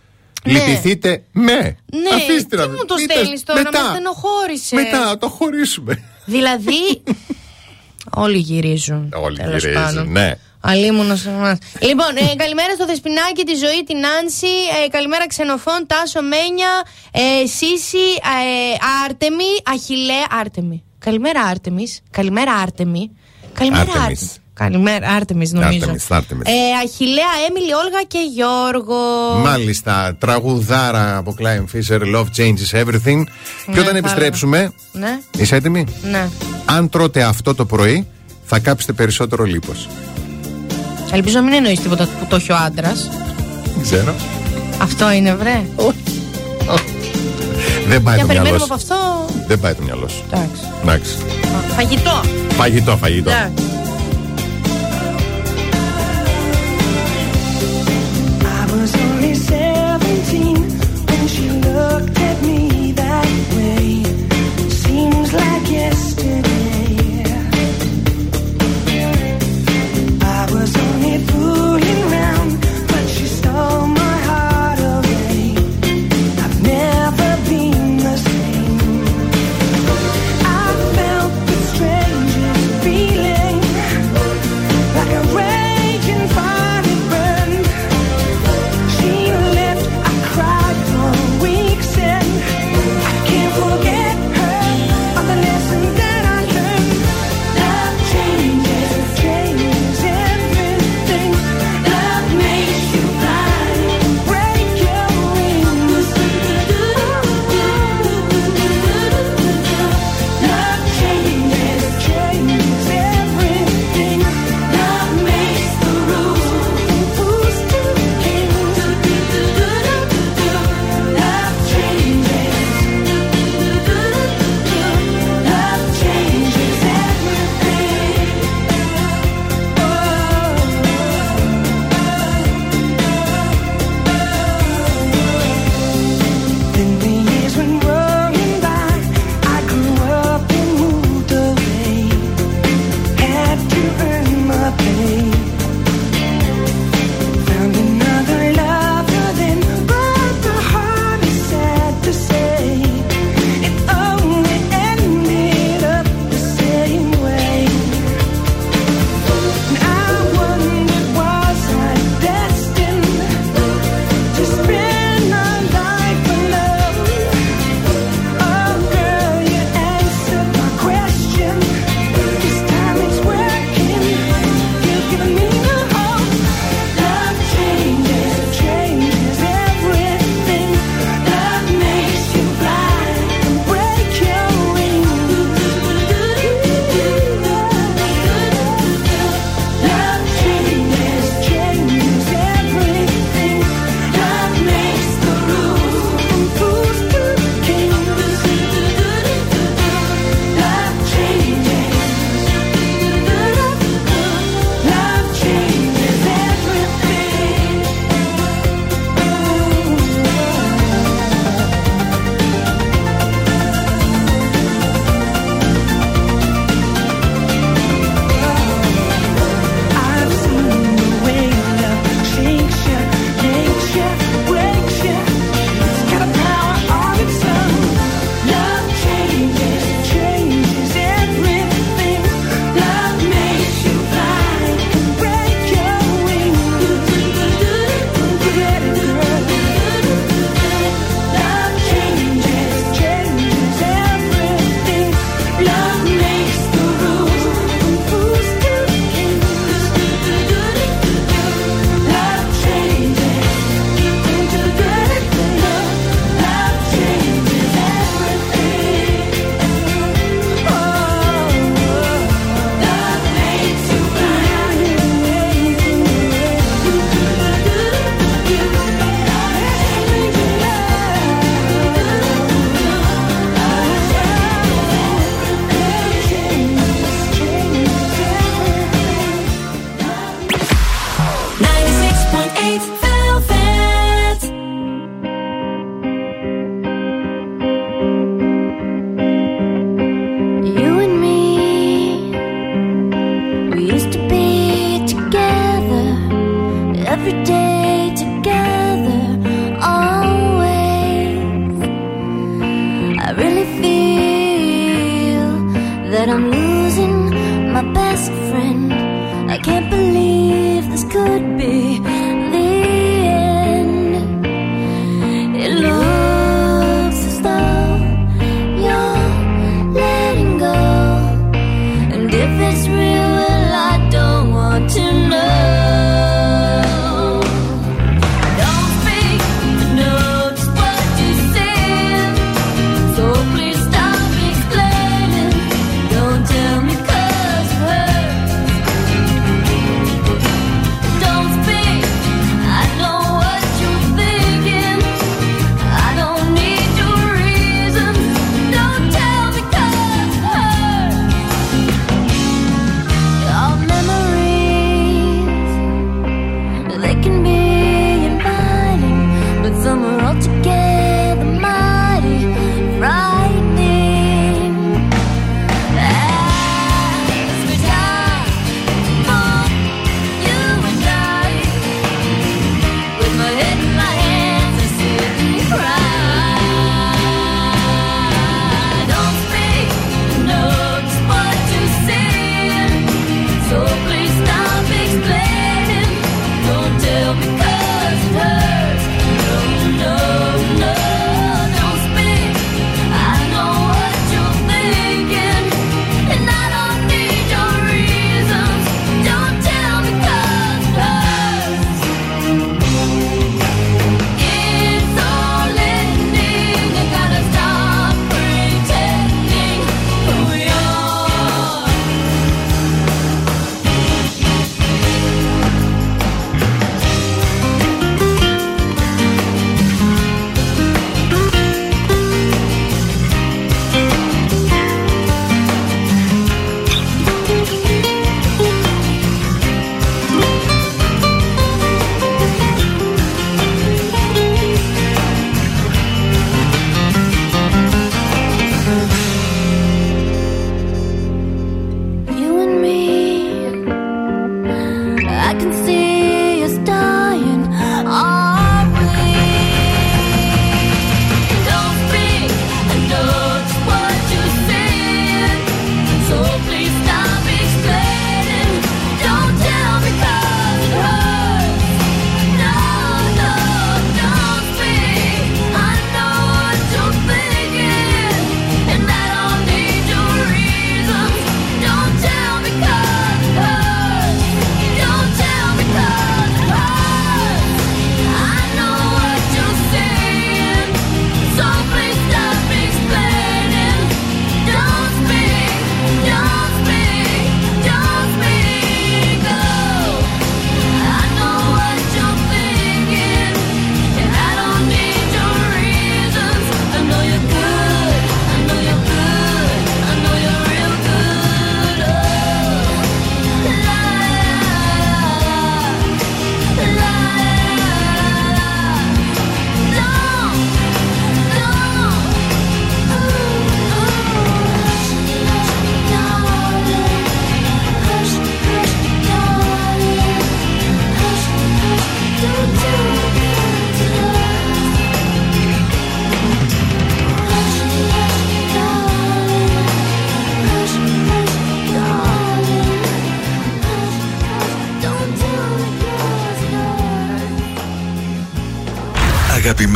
Ναι. Λυπηθείτε με. Ναι, Αφήστε τι να μου το πείτε στέλνεις τώρα, μετά. με στενοχώρησες. Μετά, να το χωρίσουμε. Δηλαδή. όλοι γυρίζουν. Όλοι τέλος γυρίζουν, πάντων. ναι. Αλίμονος σε εμάς. Λοιπόν, ε, καλημέρα στο Δεσπινάκι, τη ζωή, την Άνση. Ε, καλημέρα Ξενοφών, Τάσο Μένια, ε, Σύση, ε, Άρτεμι, Αχιλέα. Άρτεμι. Καλημέρα Άρτεμις. Καλημέρα Άρτεμι. Καλημέρα Άρτεμις. Άρτεμι. Καλημέρα Άρτεμι, νομίζω. Άρτεμις, Άρτεμις. Ε, Αχιλέα, Έμιλι, Όλγα και Γιώργο. Μάλιστα, τραγουδάρα από Klein Fisher, Love Changes Everything. Ναι, και όταν πάρα. επιστρέψουμε, Ναι, είσαι έτοιμη; ναι. Αν τρώτε αυτό το πρωί, θα κάψετε περισσότερο λίπος. Ελπίζω να μην εννοείς τίποτα που το έχει ο άντρας. Δεν ξέρω. Αυτό είναι, βρε. Δεν πάει Για το μυαλός περιμένουμε σου. από αυτό. Δεν πάει το μυαλός σου. Εντάξει. Εντάξει. Φαγητό. Φαγητό, φαγητό. Εντάξει.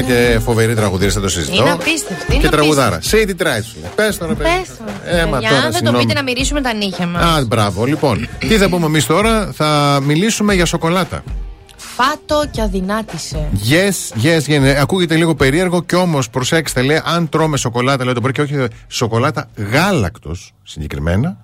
Γυναικάρα, κουκλάρα και φοβερή τραγουδίστρια, δεν το συζητώ. Είναι απίστευτη. Είναι Και τραγουδάρα. απίστευτη. Say it right σου λέει. Πες τώρα, παιδί. Πες το. Ε, μα Για τώρα, αν δεν το συγγνώμη. πείτε να μυρίσουμε τα νύχια μας. Α, μπράβο. Λοιπόν, τι θα πούμε εμείς τώρα, θα μιλήσουμε για σοκολάτα. Φάτο και αδυνάτησε. Yes, yes, yes. Ακούγεται λίγο περίεργο και όμως προσέξτε, λέει, αν τρώμε σοκολάτα, λέει το πρωί και όχι σοκολάτα γάλακτος συγκεκριμένα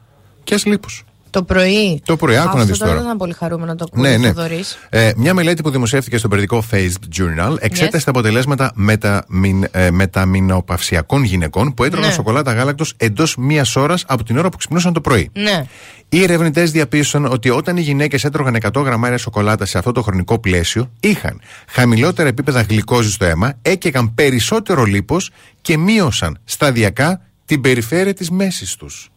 και λίπο. Το πρωί. Το πρωί, άκου να Αυτό δεις τώρα τώρα. δεν ήταν πολύ χαρούμενο να το ακούει Ναι, ο ναι. Θοδωρής. Ε, μια μελέτη που δημοσιεύτηκε στο περιοδικό Face Journal εξέτασε Yes. τα αποτελέσματα μεταμιν, ε, μεταμινοπαυσιακών γυναικών που έτρωγαν Ναι. σοκολάτα γάλακτος εντός μία ώρας από την ώρα που ξυπνούσαν το πρωί. Ναι. Οι ερευνητές διαπίστωσαν ότι όταν οι γυναίκες έτρωγαν 100 γραμμάρια σοκολάτα σε αυτό το χρονικό πλαίσιο, είχαν χαμηλότερα επίπεδα γλυκόζης στο αίμα, έκαιγαν περισσότερο λίπος και μείωσαν σταδιακά την περιφέρεια της μέσης τους.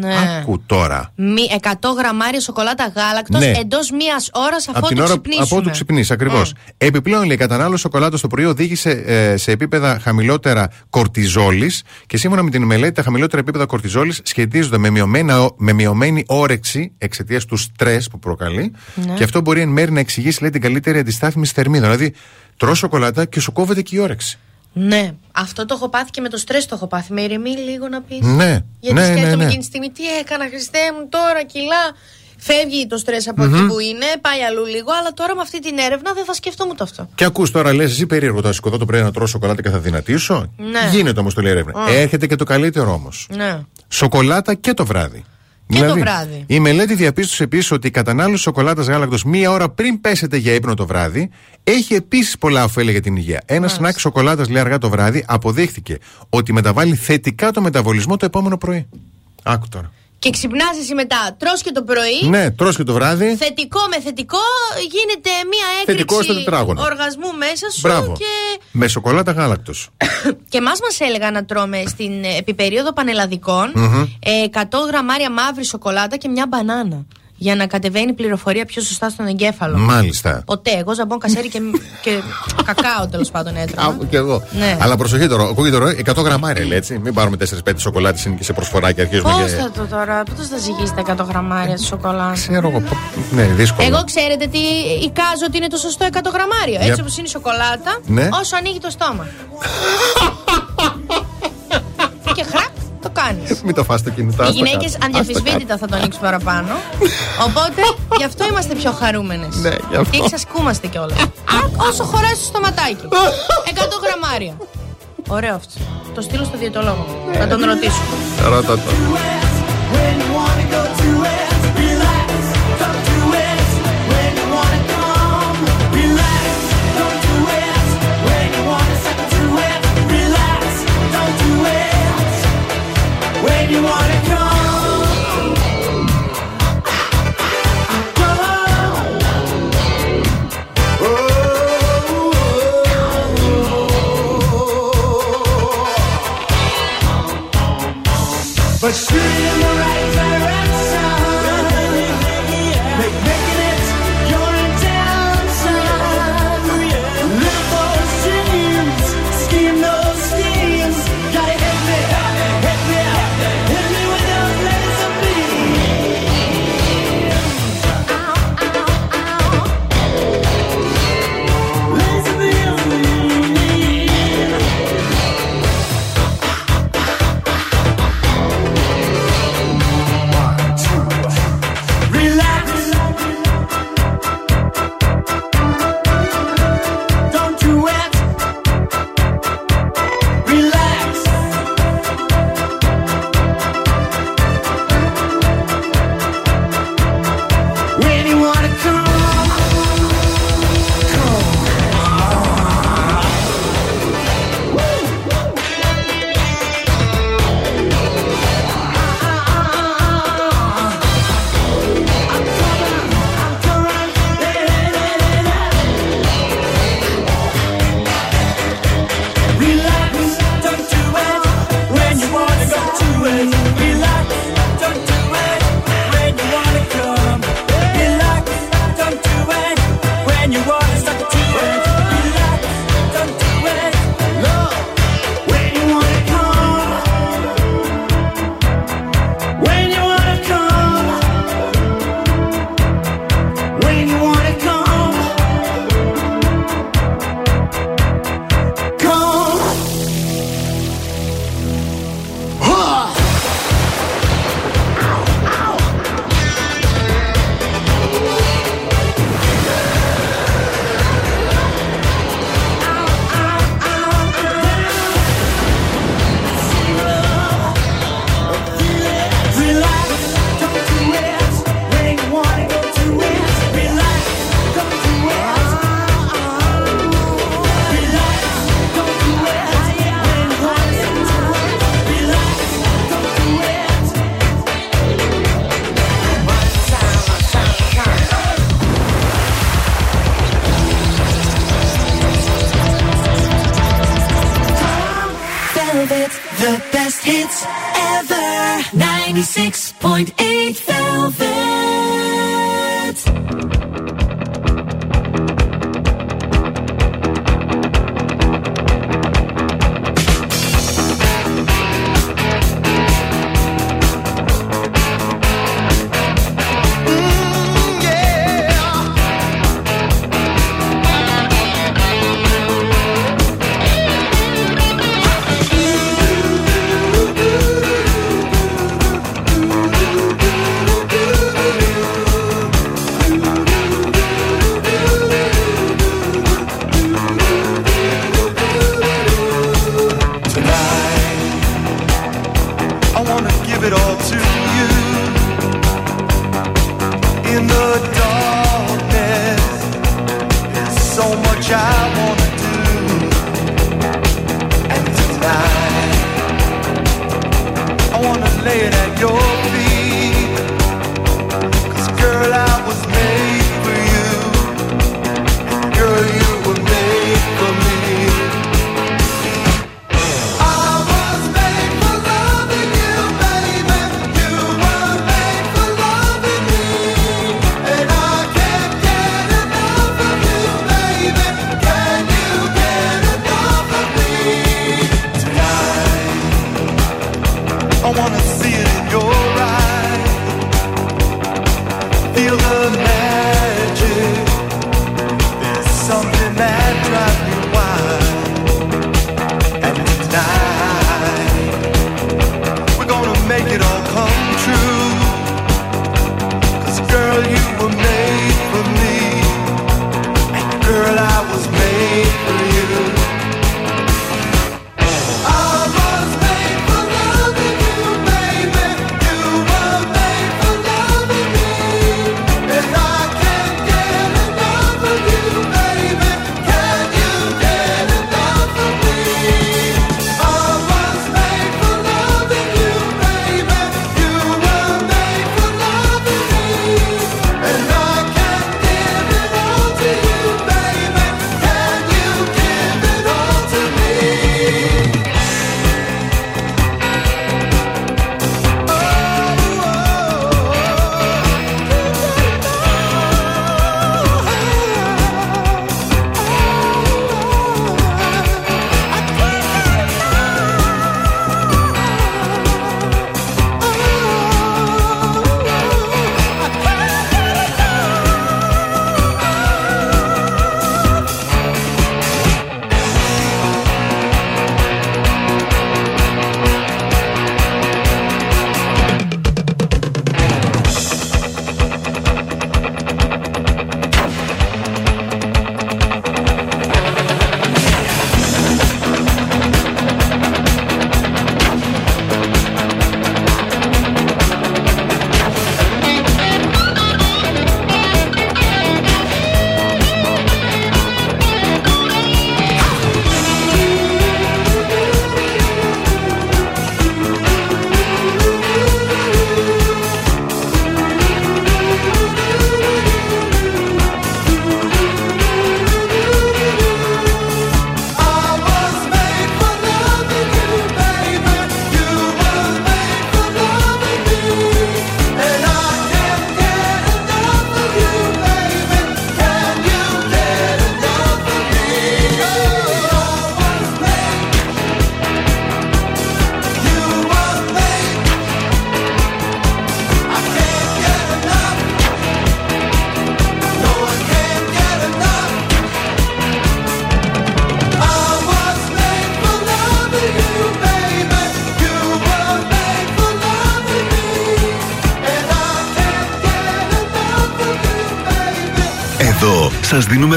Ναι. Άκου τώρα. Μη, 100 γραμμάρια σοκολάτα γάλακτος Ναι. εντός μίας ώρας Από αφού την το ώρα ξυπνήσουμε. από του ξυπνήσει, ακριβώς. Επιπλέον, λέει, η κατανάλωση σοκολάτας στο πρωί οδήγησε ε, σε επίπεδα χαμηλότερα κορτιζόλης και σύμφωνα με την μελέτη, τα χαμηλότερα επίπεδα κορτιζόλης σχετίζονται με, μειωμένα, με μειωμένη όρεξη εξαιτίας του στρες που προκαλεί Ναι. και αυτό μπορεί εν μέρει να εξηγήσει λέει, την καλύτερη αντιστάθμιση θερμίδων. Δηλαδή, τρώ σοκολάτα και σου κόβεται και η όρεξη. Ναι, αυτό το έχω πάθει και με το στρες το έχω πάθει. Με ηρεμεί λίγο να πεις. Ναι, Γιατί ναι, σκέφτομαι ναι, ναι. εκείνη τη στιγμή τι έκανα, Χριστέ μου, τώρα κιλά. Φεύγει το στρες από Μμμ. εκεί που είναι, πάει αλλού λίγο, αλλά τώρα με αυτή την έρευνα δεν θα σκεφτόμουν το αυτό. Και ακούς τώρα, λες, εσύ περίεργο, θα σηκωθώ το πρωί να τρώω σοκολάτα και θα δυνατήσω; Ναι. Γίνεται όμως το λέει η έρευνα. Α. Έρχεται και το καλύτερο όμως. Ναι. Σοκολάτα και το βράδυ. Και το βράδυ. Η μελέτη διαπίστωσε επίσης ότι η κατανάλωση σοκολάτας γάλακτος μία ώρα πριν πέσετε για ύπνο το βράδυ έχει επίσης πολλά ωφέλη για την υγεία. Ένα σνακ σοκολάτας λέει αργά το βράδυ αποδείχθηκε ότι μεταβάλλει θετικά το μεταβολισμό το επόμενο πρωί. Άκου τώρα. Και ξυπνάς εσύ μετά, τρως και το πρωί. Ναι, τρως και το βράδυ. Θετικό με θετικό γίνεται μια Θετικό στο έκρηξη τετράγωνο. οργασμού μέσα σου Μπράβο. και Με σοκολάτα γάλακτος. Και εμάς μας έλεγαν να τρώμε στην ε, επιπερίοδο πανελλαδικών Μμμ. ε, 100 γραμμάρια μαύρη σοκολάτα και μια μπανάνα. Για να κατεβαίνει η πληροφορία πιο σωστά στον εγκέφαλο. Μάλιστα. Ποτέ. Εγώ ζαμπόν κασέρι και, και κακάο τέλος πάντων έτρωγα. Άκου και εγώ. Ναι. Αλλά προσοχή τώρα, ακούγεται τώρα 100 γραμμάρια λέει έτσι. Μην πάρουμε 4-5 σοκολάτες είναι και σε προσφορά και αρχίζουμε Πώς και. θα το τώρα, πώς θα ζυγίσει τα 100 γραμμάρια τη σοκολάτα; Ξέρω εγώ. Ναι, δύσκολο. Εγώ ξέρετε τι εικάζω ότι είναι το σωστό 100 γραμμάριο. Για- Έτσι όπως είναι η σοκολάτα, Ναι. όσο ανοίγει το στόμα. και χραπ, το κάνεις. Μην το φας το κινητό. Οι άστο γυναίκες κάτω. Άστο ανδιαφυσβήτητα θα το ανοίξουν παραπάνω. Οπότε γι' αυτό είμαστε πιο χαρούμενες. Ναι, γι' αυτό. Και εξασκούμαστε κιόλας. Όσο χωράει στο στοματάκι. 100 γραμμάρια. Ωραίο αυτό. Το στείλω στο διαιτολόγο. Να τον ρωτήσω. κάτω. Ρώτα το. But shoot in the right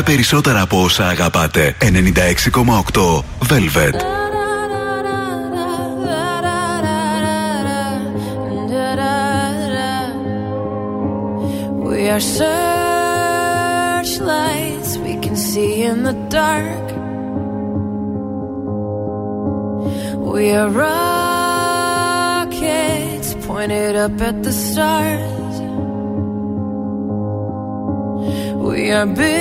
Περισσότερα από όσα αγαπάτε. 96,8 Velvet. We are searchlights we can see in the dark. We are rockets pointed up at the stars. We are big.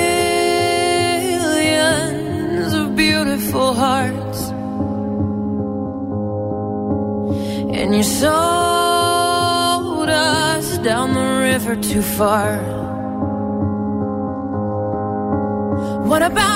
Never too far. What about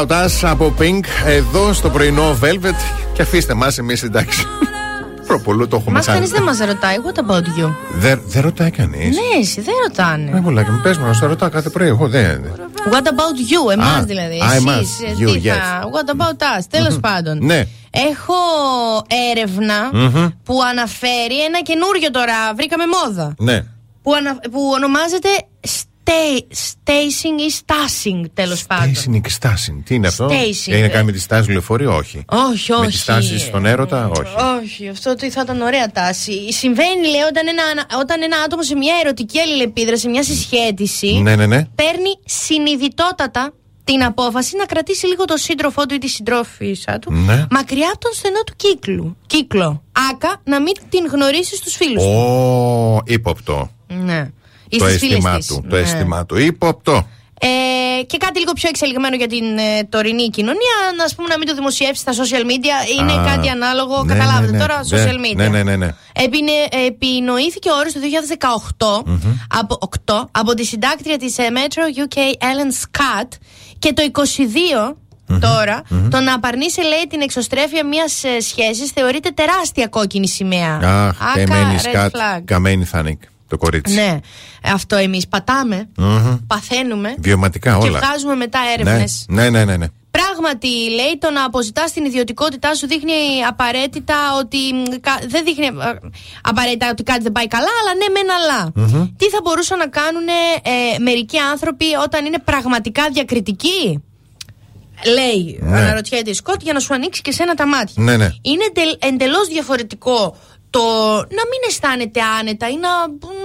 about What about us από Pink εδώ στο πρωινό Velvet. Και αφήστε μας, εμείς εντάξει. Προπολού το έχουμε Μας κανείς κάνει. δεν μας ρωτάει. What about you? Δεν δεν ρωτάει κανείς. Ναι, εσύ δεν ρωτάνε. Ναι, μολάκι μου, πες μου, να στο ρωτάω κάθε πρωί. Εγώ δεν. What about you, εμάς Α, δηλαδή. α, εμάς. Εσείς, ε, You, τι θα- What about us, τέλος πάντων. Ναι. Έχω έρευνα Μμμ. που αναφέρει ένα καινούριο τώρα, βρήκαμε μόδα. Ναι. Που, ανα- που ονομάζεται stay, stacing ή stashing, τέλος πάντων. Stacing και stashing. Τι είναι αυτό; Stacing. Έχει να κάνει με τη στάση λεωφορείου, όχι. Όχι, όχι. Με τη στάση στον έρωτα, όχι. Όχι, αυτό τι θα ήταν ωραία τάση. Συμβαίνει, λέει, όταν ένα, όταν ένα άτομο σε μια ερωτική αλληλεπίδραση, μια συσχέτιση, Ναι, ναι, ναι. παίρνει συνειδητότατα την απόφαση να κρατήσει λίγο τον σύντροφό του ή τη συντρόφισσα του Ναι. μακριά από τον στενό του κύκλου. Κύκλο. Άκα να μην την γνωρίσει στους φίλους του. Ω, ύποπτο. Ναι. Ή Το στις φίλες αίσθημά της. του. Το Ναι. αίσθημά του. Ύποπτο. Ε, και κάτι λίγο πιο εξελιγμένο για την ε, τωρινή κοινωνία, να ας πούμε να μην το δημοσιεύσει στα social media, είναι Α, κάτι ανάλογο, ναι, καταλάβετε ναι, ναι. τώρα, Ναι, social media. Ναι, ναι, ναι. ναι. Επινε, επινοήθηκε ο όρος το 2018 από, 8, από τη συντάκτρια της ε, Metro UK Ellen Scott και το 22 τωρα το να απαρνείσει λέει την εξωστρέφεια μιας ε, σχέσης θεωρείται τεράστια κόκκινη σημαία. Αχ, Άκα, καμένη red σκάτ. flag. Καμένη θα είναι το κορίτσι. Ναι, Ε, αυτό εμείς πατάμε, Μμμ. παθαίνουμε Βιωματικά και όλα. βγάζουμε μετά Ναι, έρευνες. ναι, ναι, ναι. ναι. Πράγματι, λέει, το να αποζητάς την ιδιωτικότητά σου δείχνει απαραίτητα ότι. μ, κα- Δεν δείχνει ε, απαραίτητα ότι κάτι δεν πάει καλά, αλλά ναι, μεν αλλά. Τι θα μπορούσαν να κάνουν ε, μερικοί άνθρωποι όταν είναι πραγματικά διακριτικοί; Λέει, Ναι. αναρωτιέται η Σκότ, για να σου ανοίξει και σένα τα μάτια. Ναι, ναι. Είναι εντελώς διαφορετικό το να μην αισθάνεται άνετα ή να,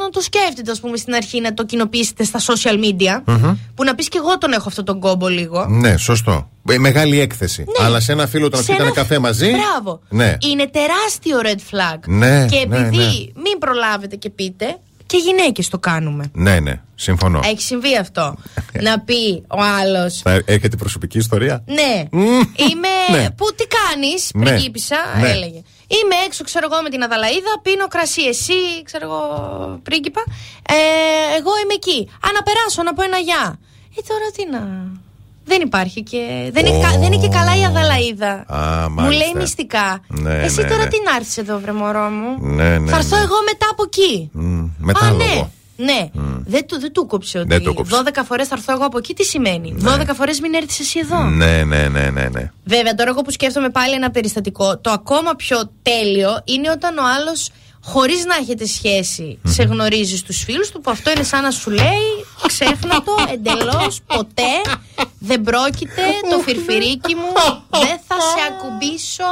να το σκέφτεται, ας πούμε, στην αρχή να το κοινοποιήσετε στα social media. Μμμ. Που να πεις και εγώ τον έχω αυτόν τον κόμπο λίγο. Ναι, σωστό. Ε, Μεγάλη έκθεση. Αλλά σε ένα φίλο όταν Σε πιείτε ένα- καφέ μαζί. Μπράβο. Ναι. Είναι τεράστιο red flag. Ναι, και ναι, επειδή ναι. μην προλάβετε και πείτε, και γυναίκες το κάνουμε. Ναι, ναι, συμφωνώ. Έχει συμβεί αυτό. να πει ο άλλος. Θα έρχεται προσωπική ιστορία; Ναι. Μμ. Είμαι. Ναι. Πού τι κάνεις, Ναι. πριγκίπισσα, Ναι. έλεγε. Είμαι έξω, ξέρω εγώ, με την Αδαλαίδα, πίνω κρασί. Εσύ, ξέρω εγώ, πρίγκιπα. Ε, εγώ είμαι εκεί. Α, να περάσω, να πω ένα γεια. Ε, τώρα τι να. Δεν υπάρχει και. Δεν, είναι, κα- δεν είναι και καλά η Αδαλαίδα. Α, Μου μάλιστα. λέει μυστικά. Ναι, Εσύ ναι, τώρα ναι. τι να έρθεις εδώ, βρε μωρό μου; Ναι, ναι. Θα έρθω ναι. εγώ μετά από εκεί. Μμ, Α, Μετάλογο. Ναι. Ναι. Δεν, του, δεν του κόψε ότι Δεν του κόψε. 12 φορές θα έρθω εγώ από εκεί. Τι σημαίνει; 12 φορές μην έρθεις εσύ εδώ. Ναι, ναι, ναι, ναι, ναι. Βέβαια, τώρα εγώ που σκέφτομαι πάλι ένα περιστατικό, το ακόμα πιο τέλειο είναι όταν ο άλλος, χωρίς να έχετε σχέση, σε γνωρίζει στους φίλους του, που αυτό είναι σαν να σου λέει, ξέχνα το εντελώς, ποτέ δεν πρόκειται το φιρφυρίκι μου, δεν θα σε ακουμπήσω.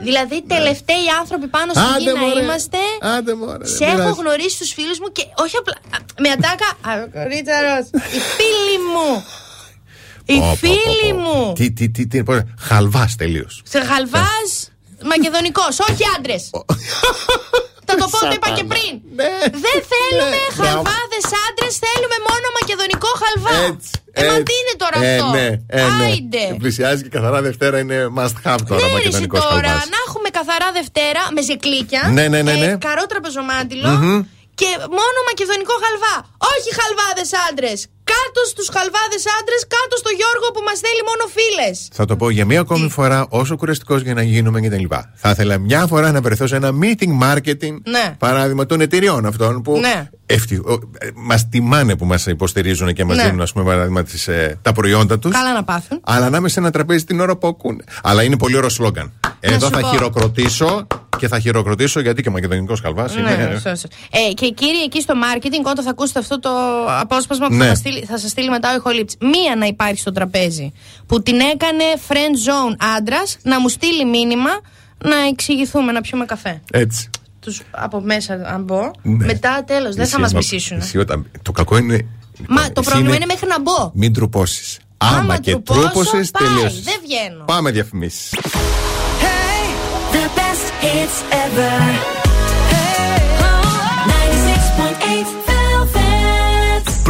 Δηλαδή, οι τελευταίοι άνθρωποι πάνω στην Άντε, γη να μωρέ. είμαστε. Άντε, μωρέ, Σε δεν έχω πειράζει. γνωρίσει στου φίλους μου και όχι απλά. α, Με ατάκα. Α, κορίτσαρος, Οι φίλοι μου. Οι Πω, πω, πω, φίλοι πω. μου. Τι, τι, τι, τι, πώς- χαλβάς τελείως. Σε γαλβάς μακεδονικός, όχι άντρες. Θα το πω, το είπα και πριν. Δεν θέλουμε Ναι. χαλβάδες άντρες, θέλουμε μόνο μακεδονικό χαλβά. Έτσι. Ε, μα έτσι. τι είναι τώρα ε, αυτό; Ναι, ε, ναι. Άιντε. Πλησιάζει και καθαρά Δευτέρα είναι must have τώρα. Ναι, ρε, εσύ μακεδονικός τώρα χαλβάς. να έχουμε καθαρά Δευτέρα με ζεκλίκια. Ναι, ναι, ναι, ναι. Ε, καρό τραπεζομάντιλο. Μμμ. Και μόνο μακεδονικό χαλβά. Όχι χαλβάδες άντρες. Κάτω στους χαλβάδες άντρες, κάτω στο Γιώργο που μας θέλει μόνο φίλες. Θα το πω για μία ακόμη φορά, όσο κουραστικός για να γίνουμε κτλ. Θα ήθελα μια φορά να βρεθώ σε ένα meeting marketing, Ναι. παράδειγμα των εταιριών αυτών που Ναι. μας τιμάνε που μας υποστηρίζουν και μας Ναι. δίνουν, ας πούμε, παράδειγμα, τις, ε, τα προϊόντα τους. Καλά να πάθουν. Αλλά να είμαι σε ένα τραπέζι την ώρα που ακούνε. Αλλά είναι πολύ ωραίο σλόγκαν. Εδώ σου θα πω. χειροκροτήσω και θα χειροκροτήσω γιατί και ο μακεδονικός χαλβάς Ναι, είναι. σωστά, σωστά. Ε, και κύριοι εκεί στο marketing, όταν θα ακούσετε αυτό το απόσπασμα που Ναι. θα, μας στείλει, θα σας στείλει μετά ο ηχολήπτης. Μία να υπάρχει στο τραπέζι που την έκανε friend zone άντρας να μου στείλει μήνυμα να εξηγηθούμε, να πιούμε καφέ. Έτσι. Τους από μέσα, αν μπω. Ναι. Μετά τέλος, δεν θα μας Ισχύει, μισήσουν. ισχύει όταν- Το κακό είναι. Μα το εσύ πρόβλημα είναι μέχρι να μπω. Μην τρουπώσεις. Άμα Άμα και τρουπώσω, τρούπωσες, πάει, τελείωσε. δεν βγαίνω. Πάμε διαφημίσεις. The best hits ever.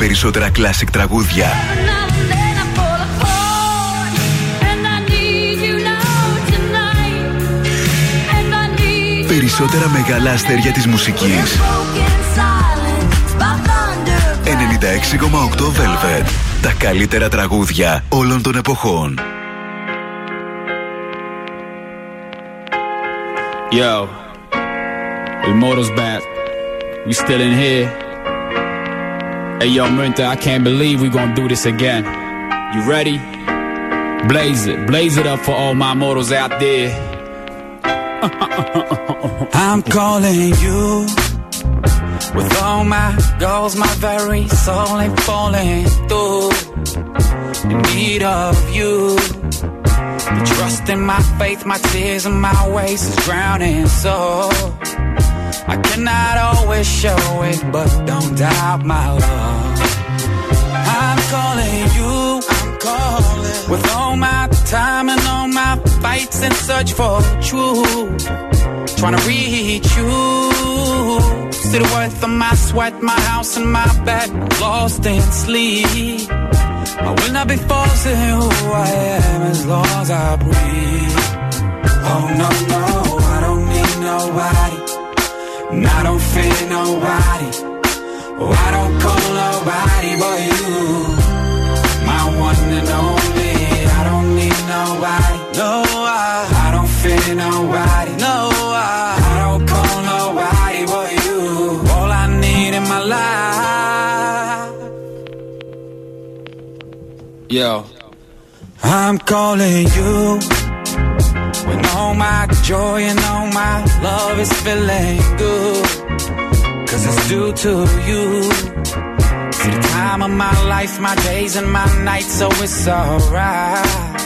Περισσότερα classic τραγούδια. Περισσότερα μεγάλα αστέρια της μουσικής. 96,8 Velvet. Τα καλύτερα τραγούδια όλων των εποχών. Yo, El Moro's back. We still in here. Hey, yo, Minta, I can't believe we gonna do this again. You ready? Blaze it, blaze it up for all my mortals out there. I'm calling you with all my goals, my very soul ain't falling through. In need of you. The trust in my faith, my tears and my ways is drowning. So I cannot always show it, but don't doubt my love. Calling you, I'm calling with all my time and all my fights and search for truth. Trying to reach you. See the worth of my sweat, my house and my bed, lost in sleep. I will not be forcing who I am as long as I breathe. Oh no, no, I don't need nobody. And I don't fear nobody. Oh, I don't call nobody but you. My one and only. I don't need nobody. No, I, I don't fear nobody. No, I, I don't call nobody but you. All I need in my life. Yo, I'm calling you when all my joy and all my love is feeling good. It's due to you. See the time of my life, my days and my nights, so it's alright.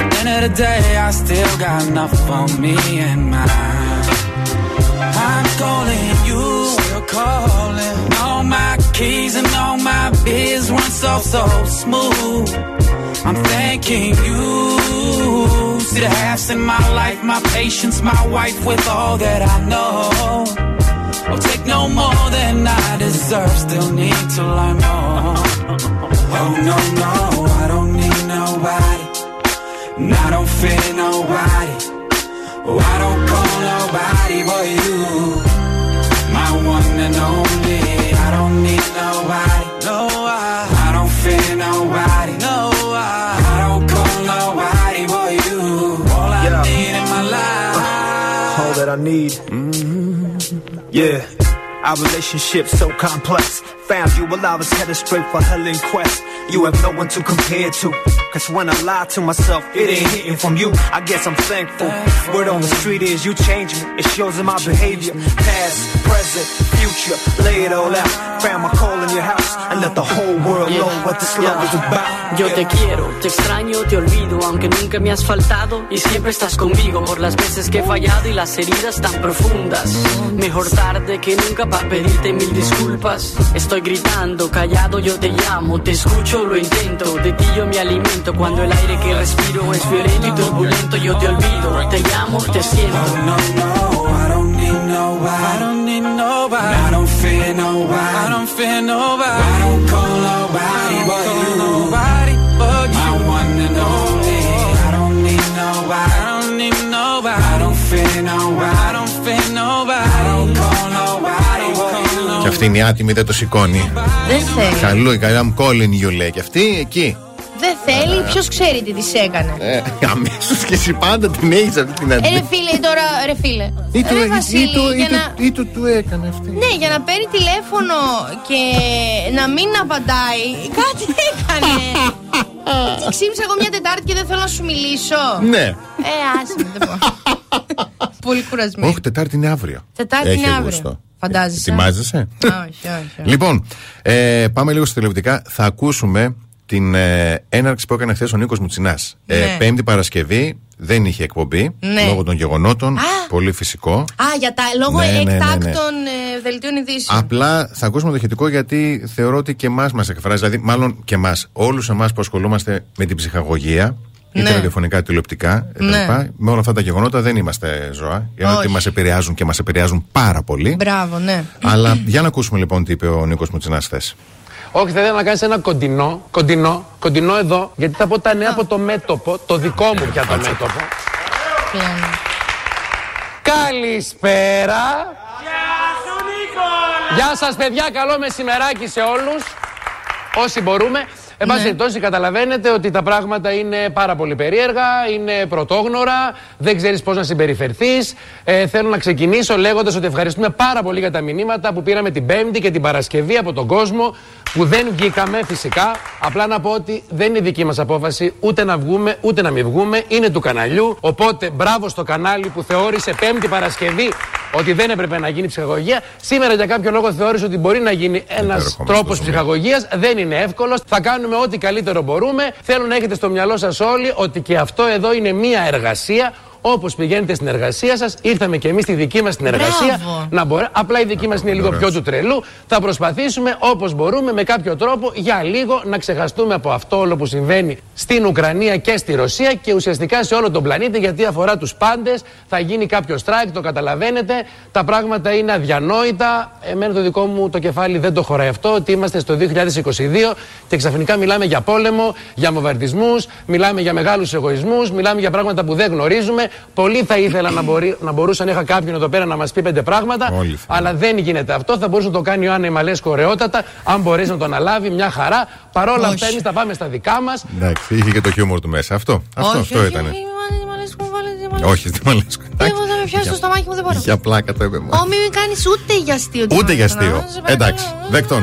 At the end of the day, I still got enough for me and mine. I'm calling you, still calling. All my keys and all my biz run so, so smooth. I'm thanking you. See the halves in my life, my patience, my wife with all that I know. I'll take no more than I deserve, still need to learn more. Oh no, no, I don't need nobody. And I don't fear nobody. Oh, I don't call nobody but you. My one and only. I don't need nobody. No, I, I don't fear nobody. No, I, I don't call nobody but you. All I Yeah. need in my life. all that I need. Mm. Yeah. Our relationship so complex. Found you while I was headed straight for hell in quest. You have no one to compare to. Cause when I lie to myself, it ain't hitting from you. I guess I'm thankful. Word on the street is you change me. It shows in my behavior. Past, present, future. Lay it all out. Found my call in your house. And let the whole world know what this love is about. Yo te quiero, te extraño, te olvido, aunque nunca me has faltado y siempre estás conmigo por las veces que he fallado y las heridas tan profundas. Mejor tarde que nunca para pedirte mil disculpas. Estoy gritando, callado, yo te llamo, te escucho, lo intento, de ti yo me alimento cuando el aire que respiro es violento y turbulento. Yo te olvido, te llamo, te siento. No, no, I don't need nobody. I don't need nobody. I don't fear nobody. I don't fear nobody. I don't you. Και αυτή είναι η άτιμη, δεν το σηκώνει. Δεν θέλει. Καλό, η καλή I'm calling you λέει. Και αυτή εκεί. Δεν θέλει, ποιος ξέρει τι της έκανε. Ε, Αμέσως και εσύ πάντα την έχεις αυτή την Ε, αντίληψη. ρε φίλε, τώρα, ρε φίλε. Ή του, Ρε ή, Βασίλη, ή, του, ή, για του, να... ή του, του έκανε αυτή. Ναι, για να παίρνει τηλέφωνο και να μην απαντάει. Κάτι έκανε. Τι Ξύπνησα εγώ μια Τετάρτη και δεν θέλω να σου μιλήσω. Ναι. Ε, άσε με, δεν μπορώ. Πολύ κουρασμένη. Όχι, Τετάρτη είναι αύριο. Τετάρτη Έχει είναι αύριο. Αύγουστο. Φαντάζεσαι; Ετοιμάζεσαι; Όχι, όχι. όχι. Λοιπόν, ε, πάμε λίγο στα τηλεοπτικά. Θα ακούσουμε την ε, έναρξη που έκανε χθες ο Νίκος Μουτσινάς. Ε, Ναι. πέμπτη Παρασκευή δεν είχε εκπομπή Ναι. λόγω των γεγονότων. Α. Πολύ φυσικό. Α, για τα λόγω Ναι, ναι, ναι, ναι. εκτάκτων ε, δελτίων ειδήσεων. Απλά θα ακούσουμε το ηχητικό γιατί θεωρώ ότι και εμάς μας εκφράζει, δηλαδή μάλλον και εμάς, όλους εμάς που ασχολούμαστε με την ψυχαγωγία, ή Ναι. ραδιοφωνικά, τηλεοπτικά κτλ. Ναι. Με όλα αυτά τα γεγονότα δεν είμαστε ζώα. Γιατί Όχι. μας επηρεάζουν και μας επηρεάζουν πάρα πολύ. Μπράβο, ναι. Αλλά για να ακούσουμε λοιπόν τι είπε ο Νίκος Μουτσινά χθες. Όχι, θα ήθελα να κάνεις ένα κοντινό, κοντινό, κοντινό εδώ, γιατί θα πω τα νέα από το μέτωπο, το δικό μου πια το μέτωπο. Καλησπέρα. Γεια σας παιδιά, καλό μεσημεράκι σε όλους. Όσοι μπορούμε. Εν πάση περιπτώσει, καταλαβαίνετε ότι τα πράγματα είναι πάρα πολύ περίεργα, είναι πρωτόγνωρα, δεν ξέρεις πώς να συμπεριφερθείς. Ε, θέλω να ξεκινήσω λέγοντας ότι ευχαριστούμε πάρα πολύ για τα μηνύματα που πήραμε την Πέμπτη και την Παρασκευή από τον κόσμο που δεν βγήκαμε φυσικά. Απλά να πω ότι δεν είναι δική μας απόφαση ούτε να βγούμε ούτε να μην βγούμε. Είναι του καναλιού. Οπότε μπράβο στο κανάλι που θεώρησε Πέμπτη Παρασκευή ότι δεν έπρεπε να γίνει ψυχαγωγία. Σήμερα για κάποιο λόγο θεώρησε ότι μπορεί να γίνει ένας τρόπος ψυχαγωγίας. Δεν είναι εύκολος. Θα κάνουμε ό,τι καλύτερο μπορούμε. Θέλω να έχετε στο μυαλό σας όλοι ότι και αυτό εδώ είναι μία εργασία. Όπως πηγαίνετε στην εργασία σας, ήρθαμε και εμείς στη δική μας την εργασία. Μπράβο. Να μπορεί. Απλά η δική μας είναι λίγο πιο του τρελού. Θα προσπαθήσουμε όπως μπορούμε με κάποιο τρόπο για λίγο να ξεχαστούμε από αυτό όλο που συμβαίνει στην Ουκρανία και στη Ρωσία και ουσιαστικά σε όλο τον πλανήτη γιατί αφορά τους πάντες. Θα γίνει κάποιο strike, το καταλαβαίνετε. Τα πράγματα είναι αδιανόητα. Εμένα το δικό μου το κεφάλι δεν το χωράει αυτό. Ότι είμαστε στο 2022 και ξαφνικά μιλάμε για πόλεμο, για μοβαρδισμού, μιλάμε για μεγάλους εγωισμούς, μιλάμε για πράγματα που δεν γνωρίζουμε. Πολύ θα ήθελα να, μπορεί, να μπορούσα να είχα κάποιον εδώ πέρα να μας πει πέντε πράγματα. Όλοι Αλλά δεν γίνεται αυτό. Θα μπορούσε να το κάνει ο Άννα Μαλέσκο ωραιότατα, αν μπορέσει να το αναλάβει, μια χαρά. Παρόλα αυτά, εμείς θα πάμε στα δικά μας. Εντάξει, είχε και το χιούμορ του μέσα. Αυτό, αυτό, Όχι, αυτό όχι, ήταν. όχι, μ' αρέσει, μου βάλετε, μ' αρέσει. Όχι, δεν μου αρέσει. Δεν μου θα με πιάσεις το στομάχι μου, δεν μπορώ. Για πλάκα το είπε μόνο. Ω, μην κάνεις ούτε για αστείο. Ούτε για αστείο. Να, σε παρακαλώ. Εντάξει, δεκτών.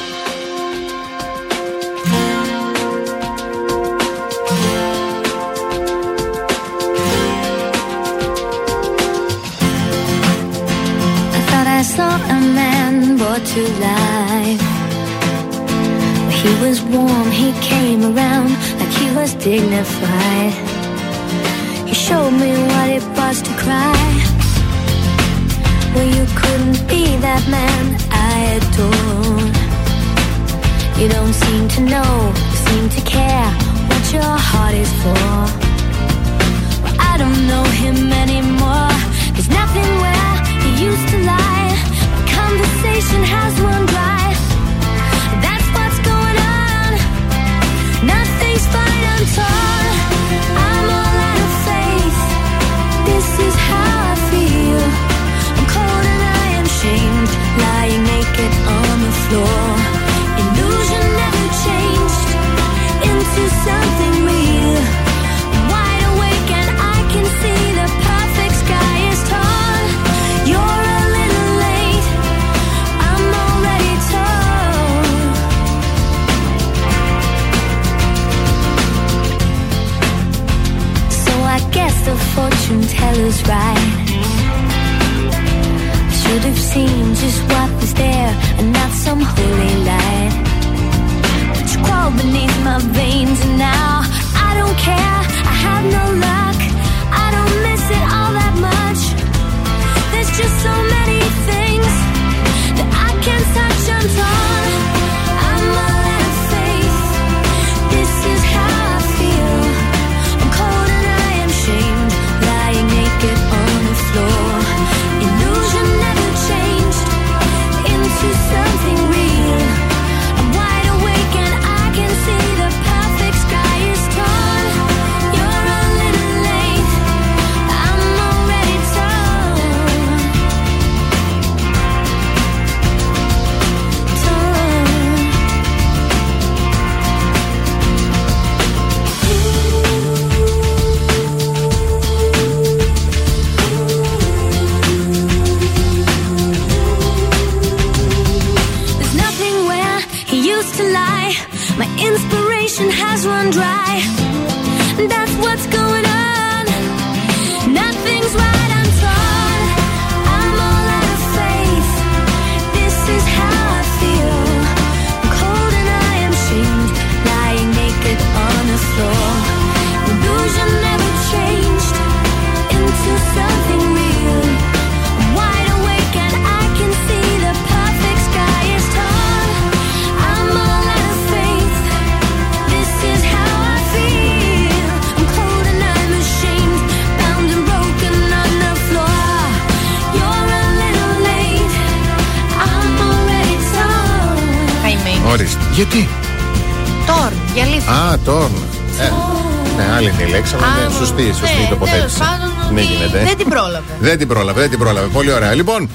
Α, ναι, σωστή, σωστή ναι, η τοποθέτηση. τέλος πάντων, Ναι, ότι γίνεται. δεν την πρόλαβε. Δεν την πρόλαβε, δεν την πρόλαβε. Πολύ ωραία. Λοιπόν,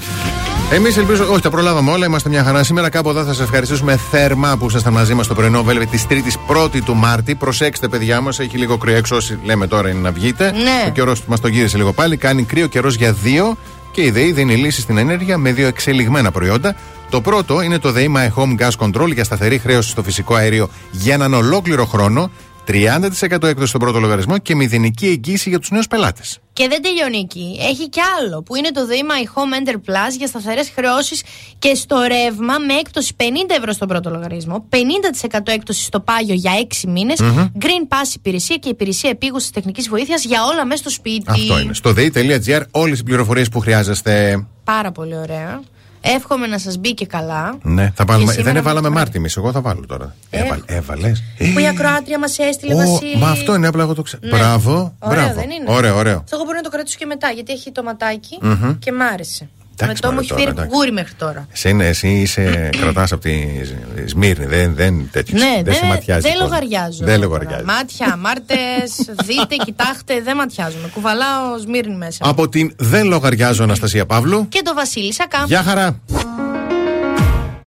εμείς ελπίζω, όχι, τα προλάβαμε όλα, είμαστε μια χαρά. Σήμερα κάπου εδώ θα σας ευχαριστήσουμε θερμά που ήσασταν μαζί μας στο πρωινό Velvet της 3η 1η του Μάρτη. Προσέξτε, παιδιά μας, έχει λίγο κρύο έξω. Όσοι λέμε τώρα είναι να βγείτε. Ναι. Ο καιρός μας το γύρισε λίγο πάλι. Κάνει κρύο καιρός για δύο και η ΔΕΗ δίνει λύση στην ενέργεια με δύο εξελιγμένα προϊόντα. Το πρώτο είναι το ΔΕΗ My Home Gas Control για σταθερή χρέωση στο φυσικό αέριο για έναν ολόκληρο χρόνο. 30% έκδοση στον πρώτο λογαριασμό και μηδενική εγγύηση για τους νέους πελάτες. Και δεν τελειώνει εκεί. Έχει κι άλλο που είναι το The My Home Enter Plus για σταθερές χρεώσεις και στο ρεύμα με έκπτωση 50 ευρώ στον πρώτο λογαριασμό, 50% έκπτωση στο πάγιο για 6 μήνες, Μμμ. Green Pass υπηρεσία και υπηρεσία επίγουσης τεχνικής βοήθειας για όλα μέσα στο σπίτι. Αυτό είναι. Στο dei.gr όλες οι πληροφορίες που χρειάζεστε. Πάρα πολύ ωραία. Εύχομαι να σας μπει και καλά. Ναι, θα βάλουμε. Και σήμερα Δεν έβαλαμε μας Μάρτι εμεί. Εγώ θα βάλω τώρα. Έβαλε. Έβαλες; Που η ακροάτρια μας έστειλε, Ω, Βασίλη. Μα αυτό είναι απλά εγώ το ξέρω. Ναι. Μπράβο. Ωραίο, μπράβο. δεν είναι. Ωραίο, ωραίο. Αυτό εγώ μπορώ να το κρατήσω και μετά γιατί έχει το ματάκι Μμμ. και μ' άρεσε. Εντάξει, το μου μωρέ, έχει τώρα, φέρει εντάξει. κουγούρι μέχρι τώρα. Εσύ, είναι, εσύ είσαι, κρατάς από τη Σμύρνη. Δεν, δεν τέτοιο. Ναι, δεν, σε ματιάζει. δεν κόσμο. λογαριάζω. Δεν τώρα. λογαριάζει. Μάτια, μάρτε, δείτε, κοιτάξτε, δεν ματιάζουμε. Κουβαλάω σμύρνη μέσα. Από την Δεν λογαριάζω Αναστασία Παύλου. Και το Βασίλη Σακά. Γεια χαρά.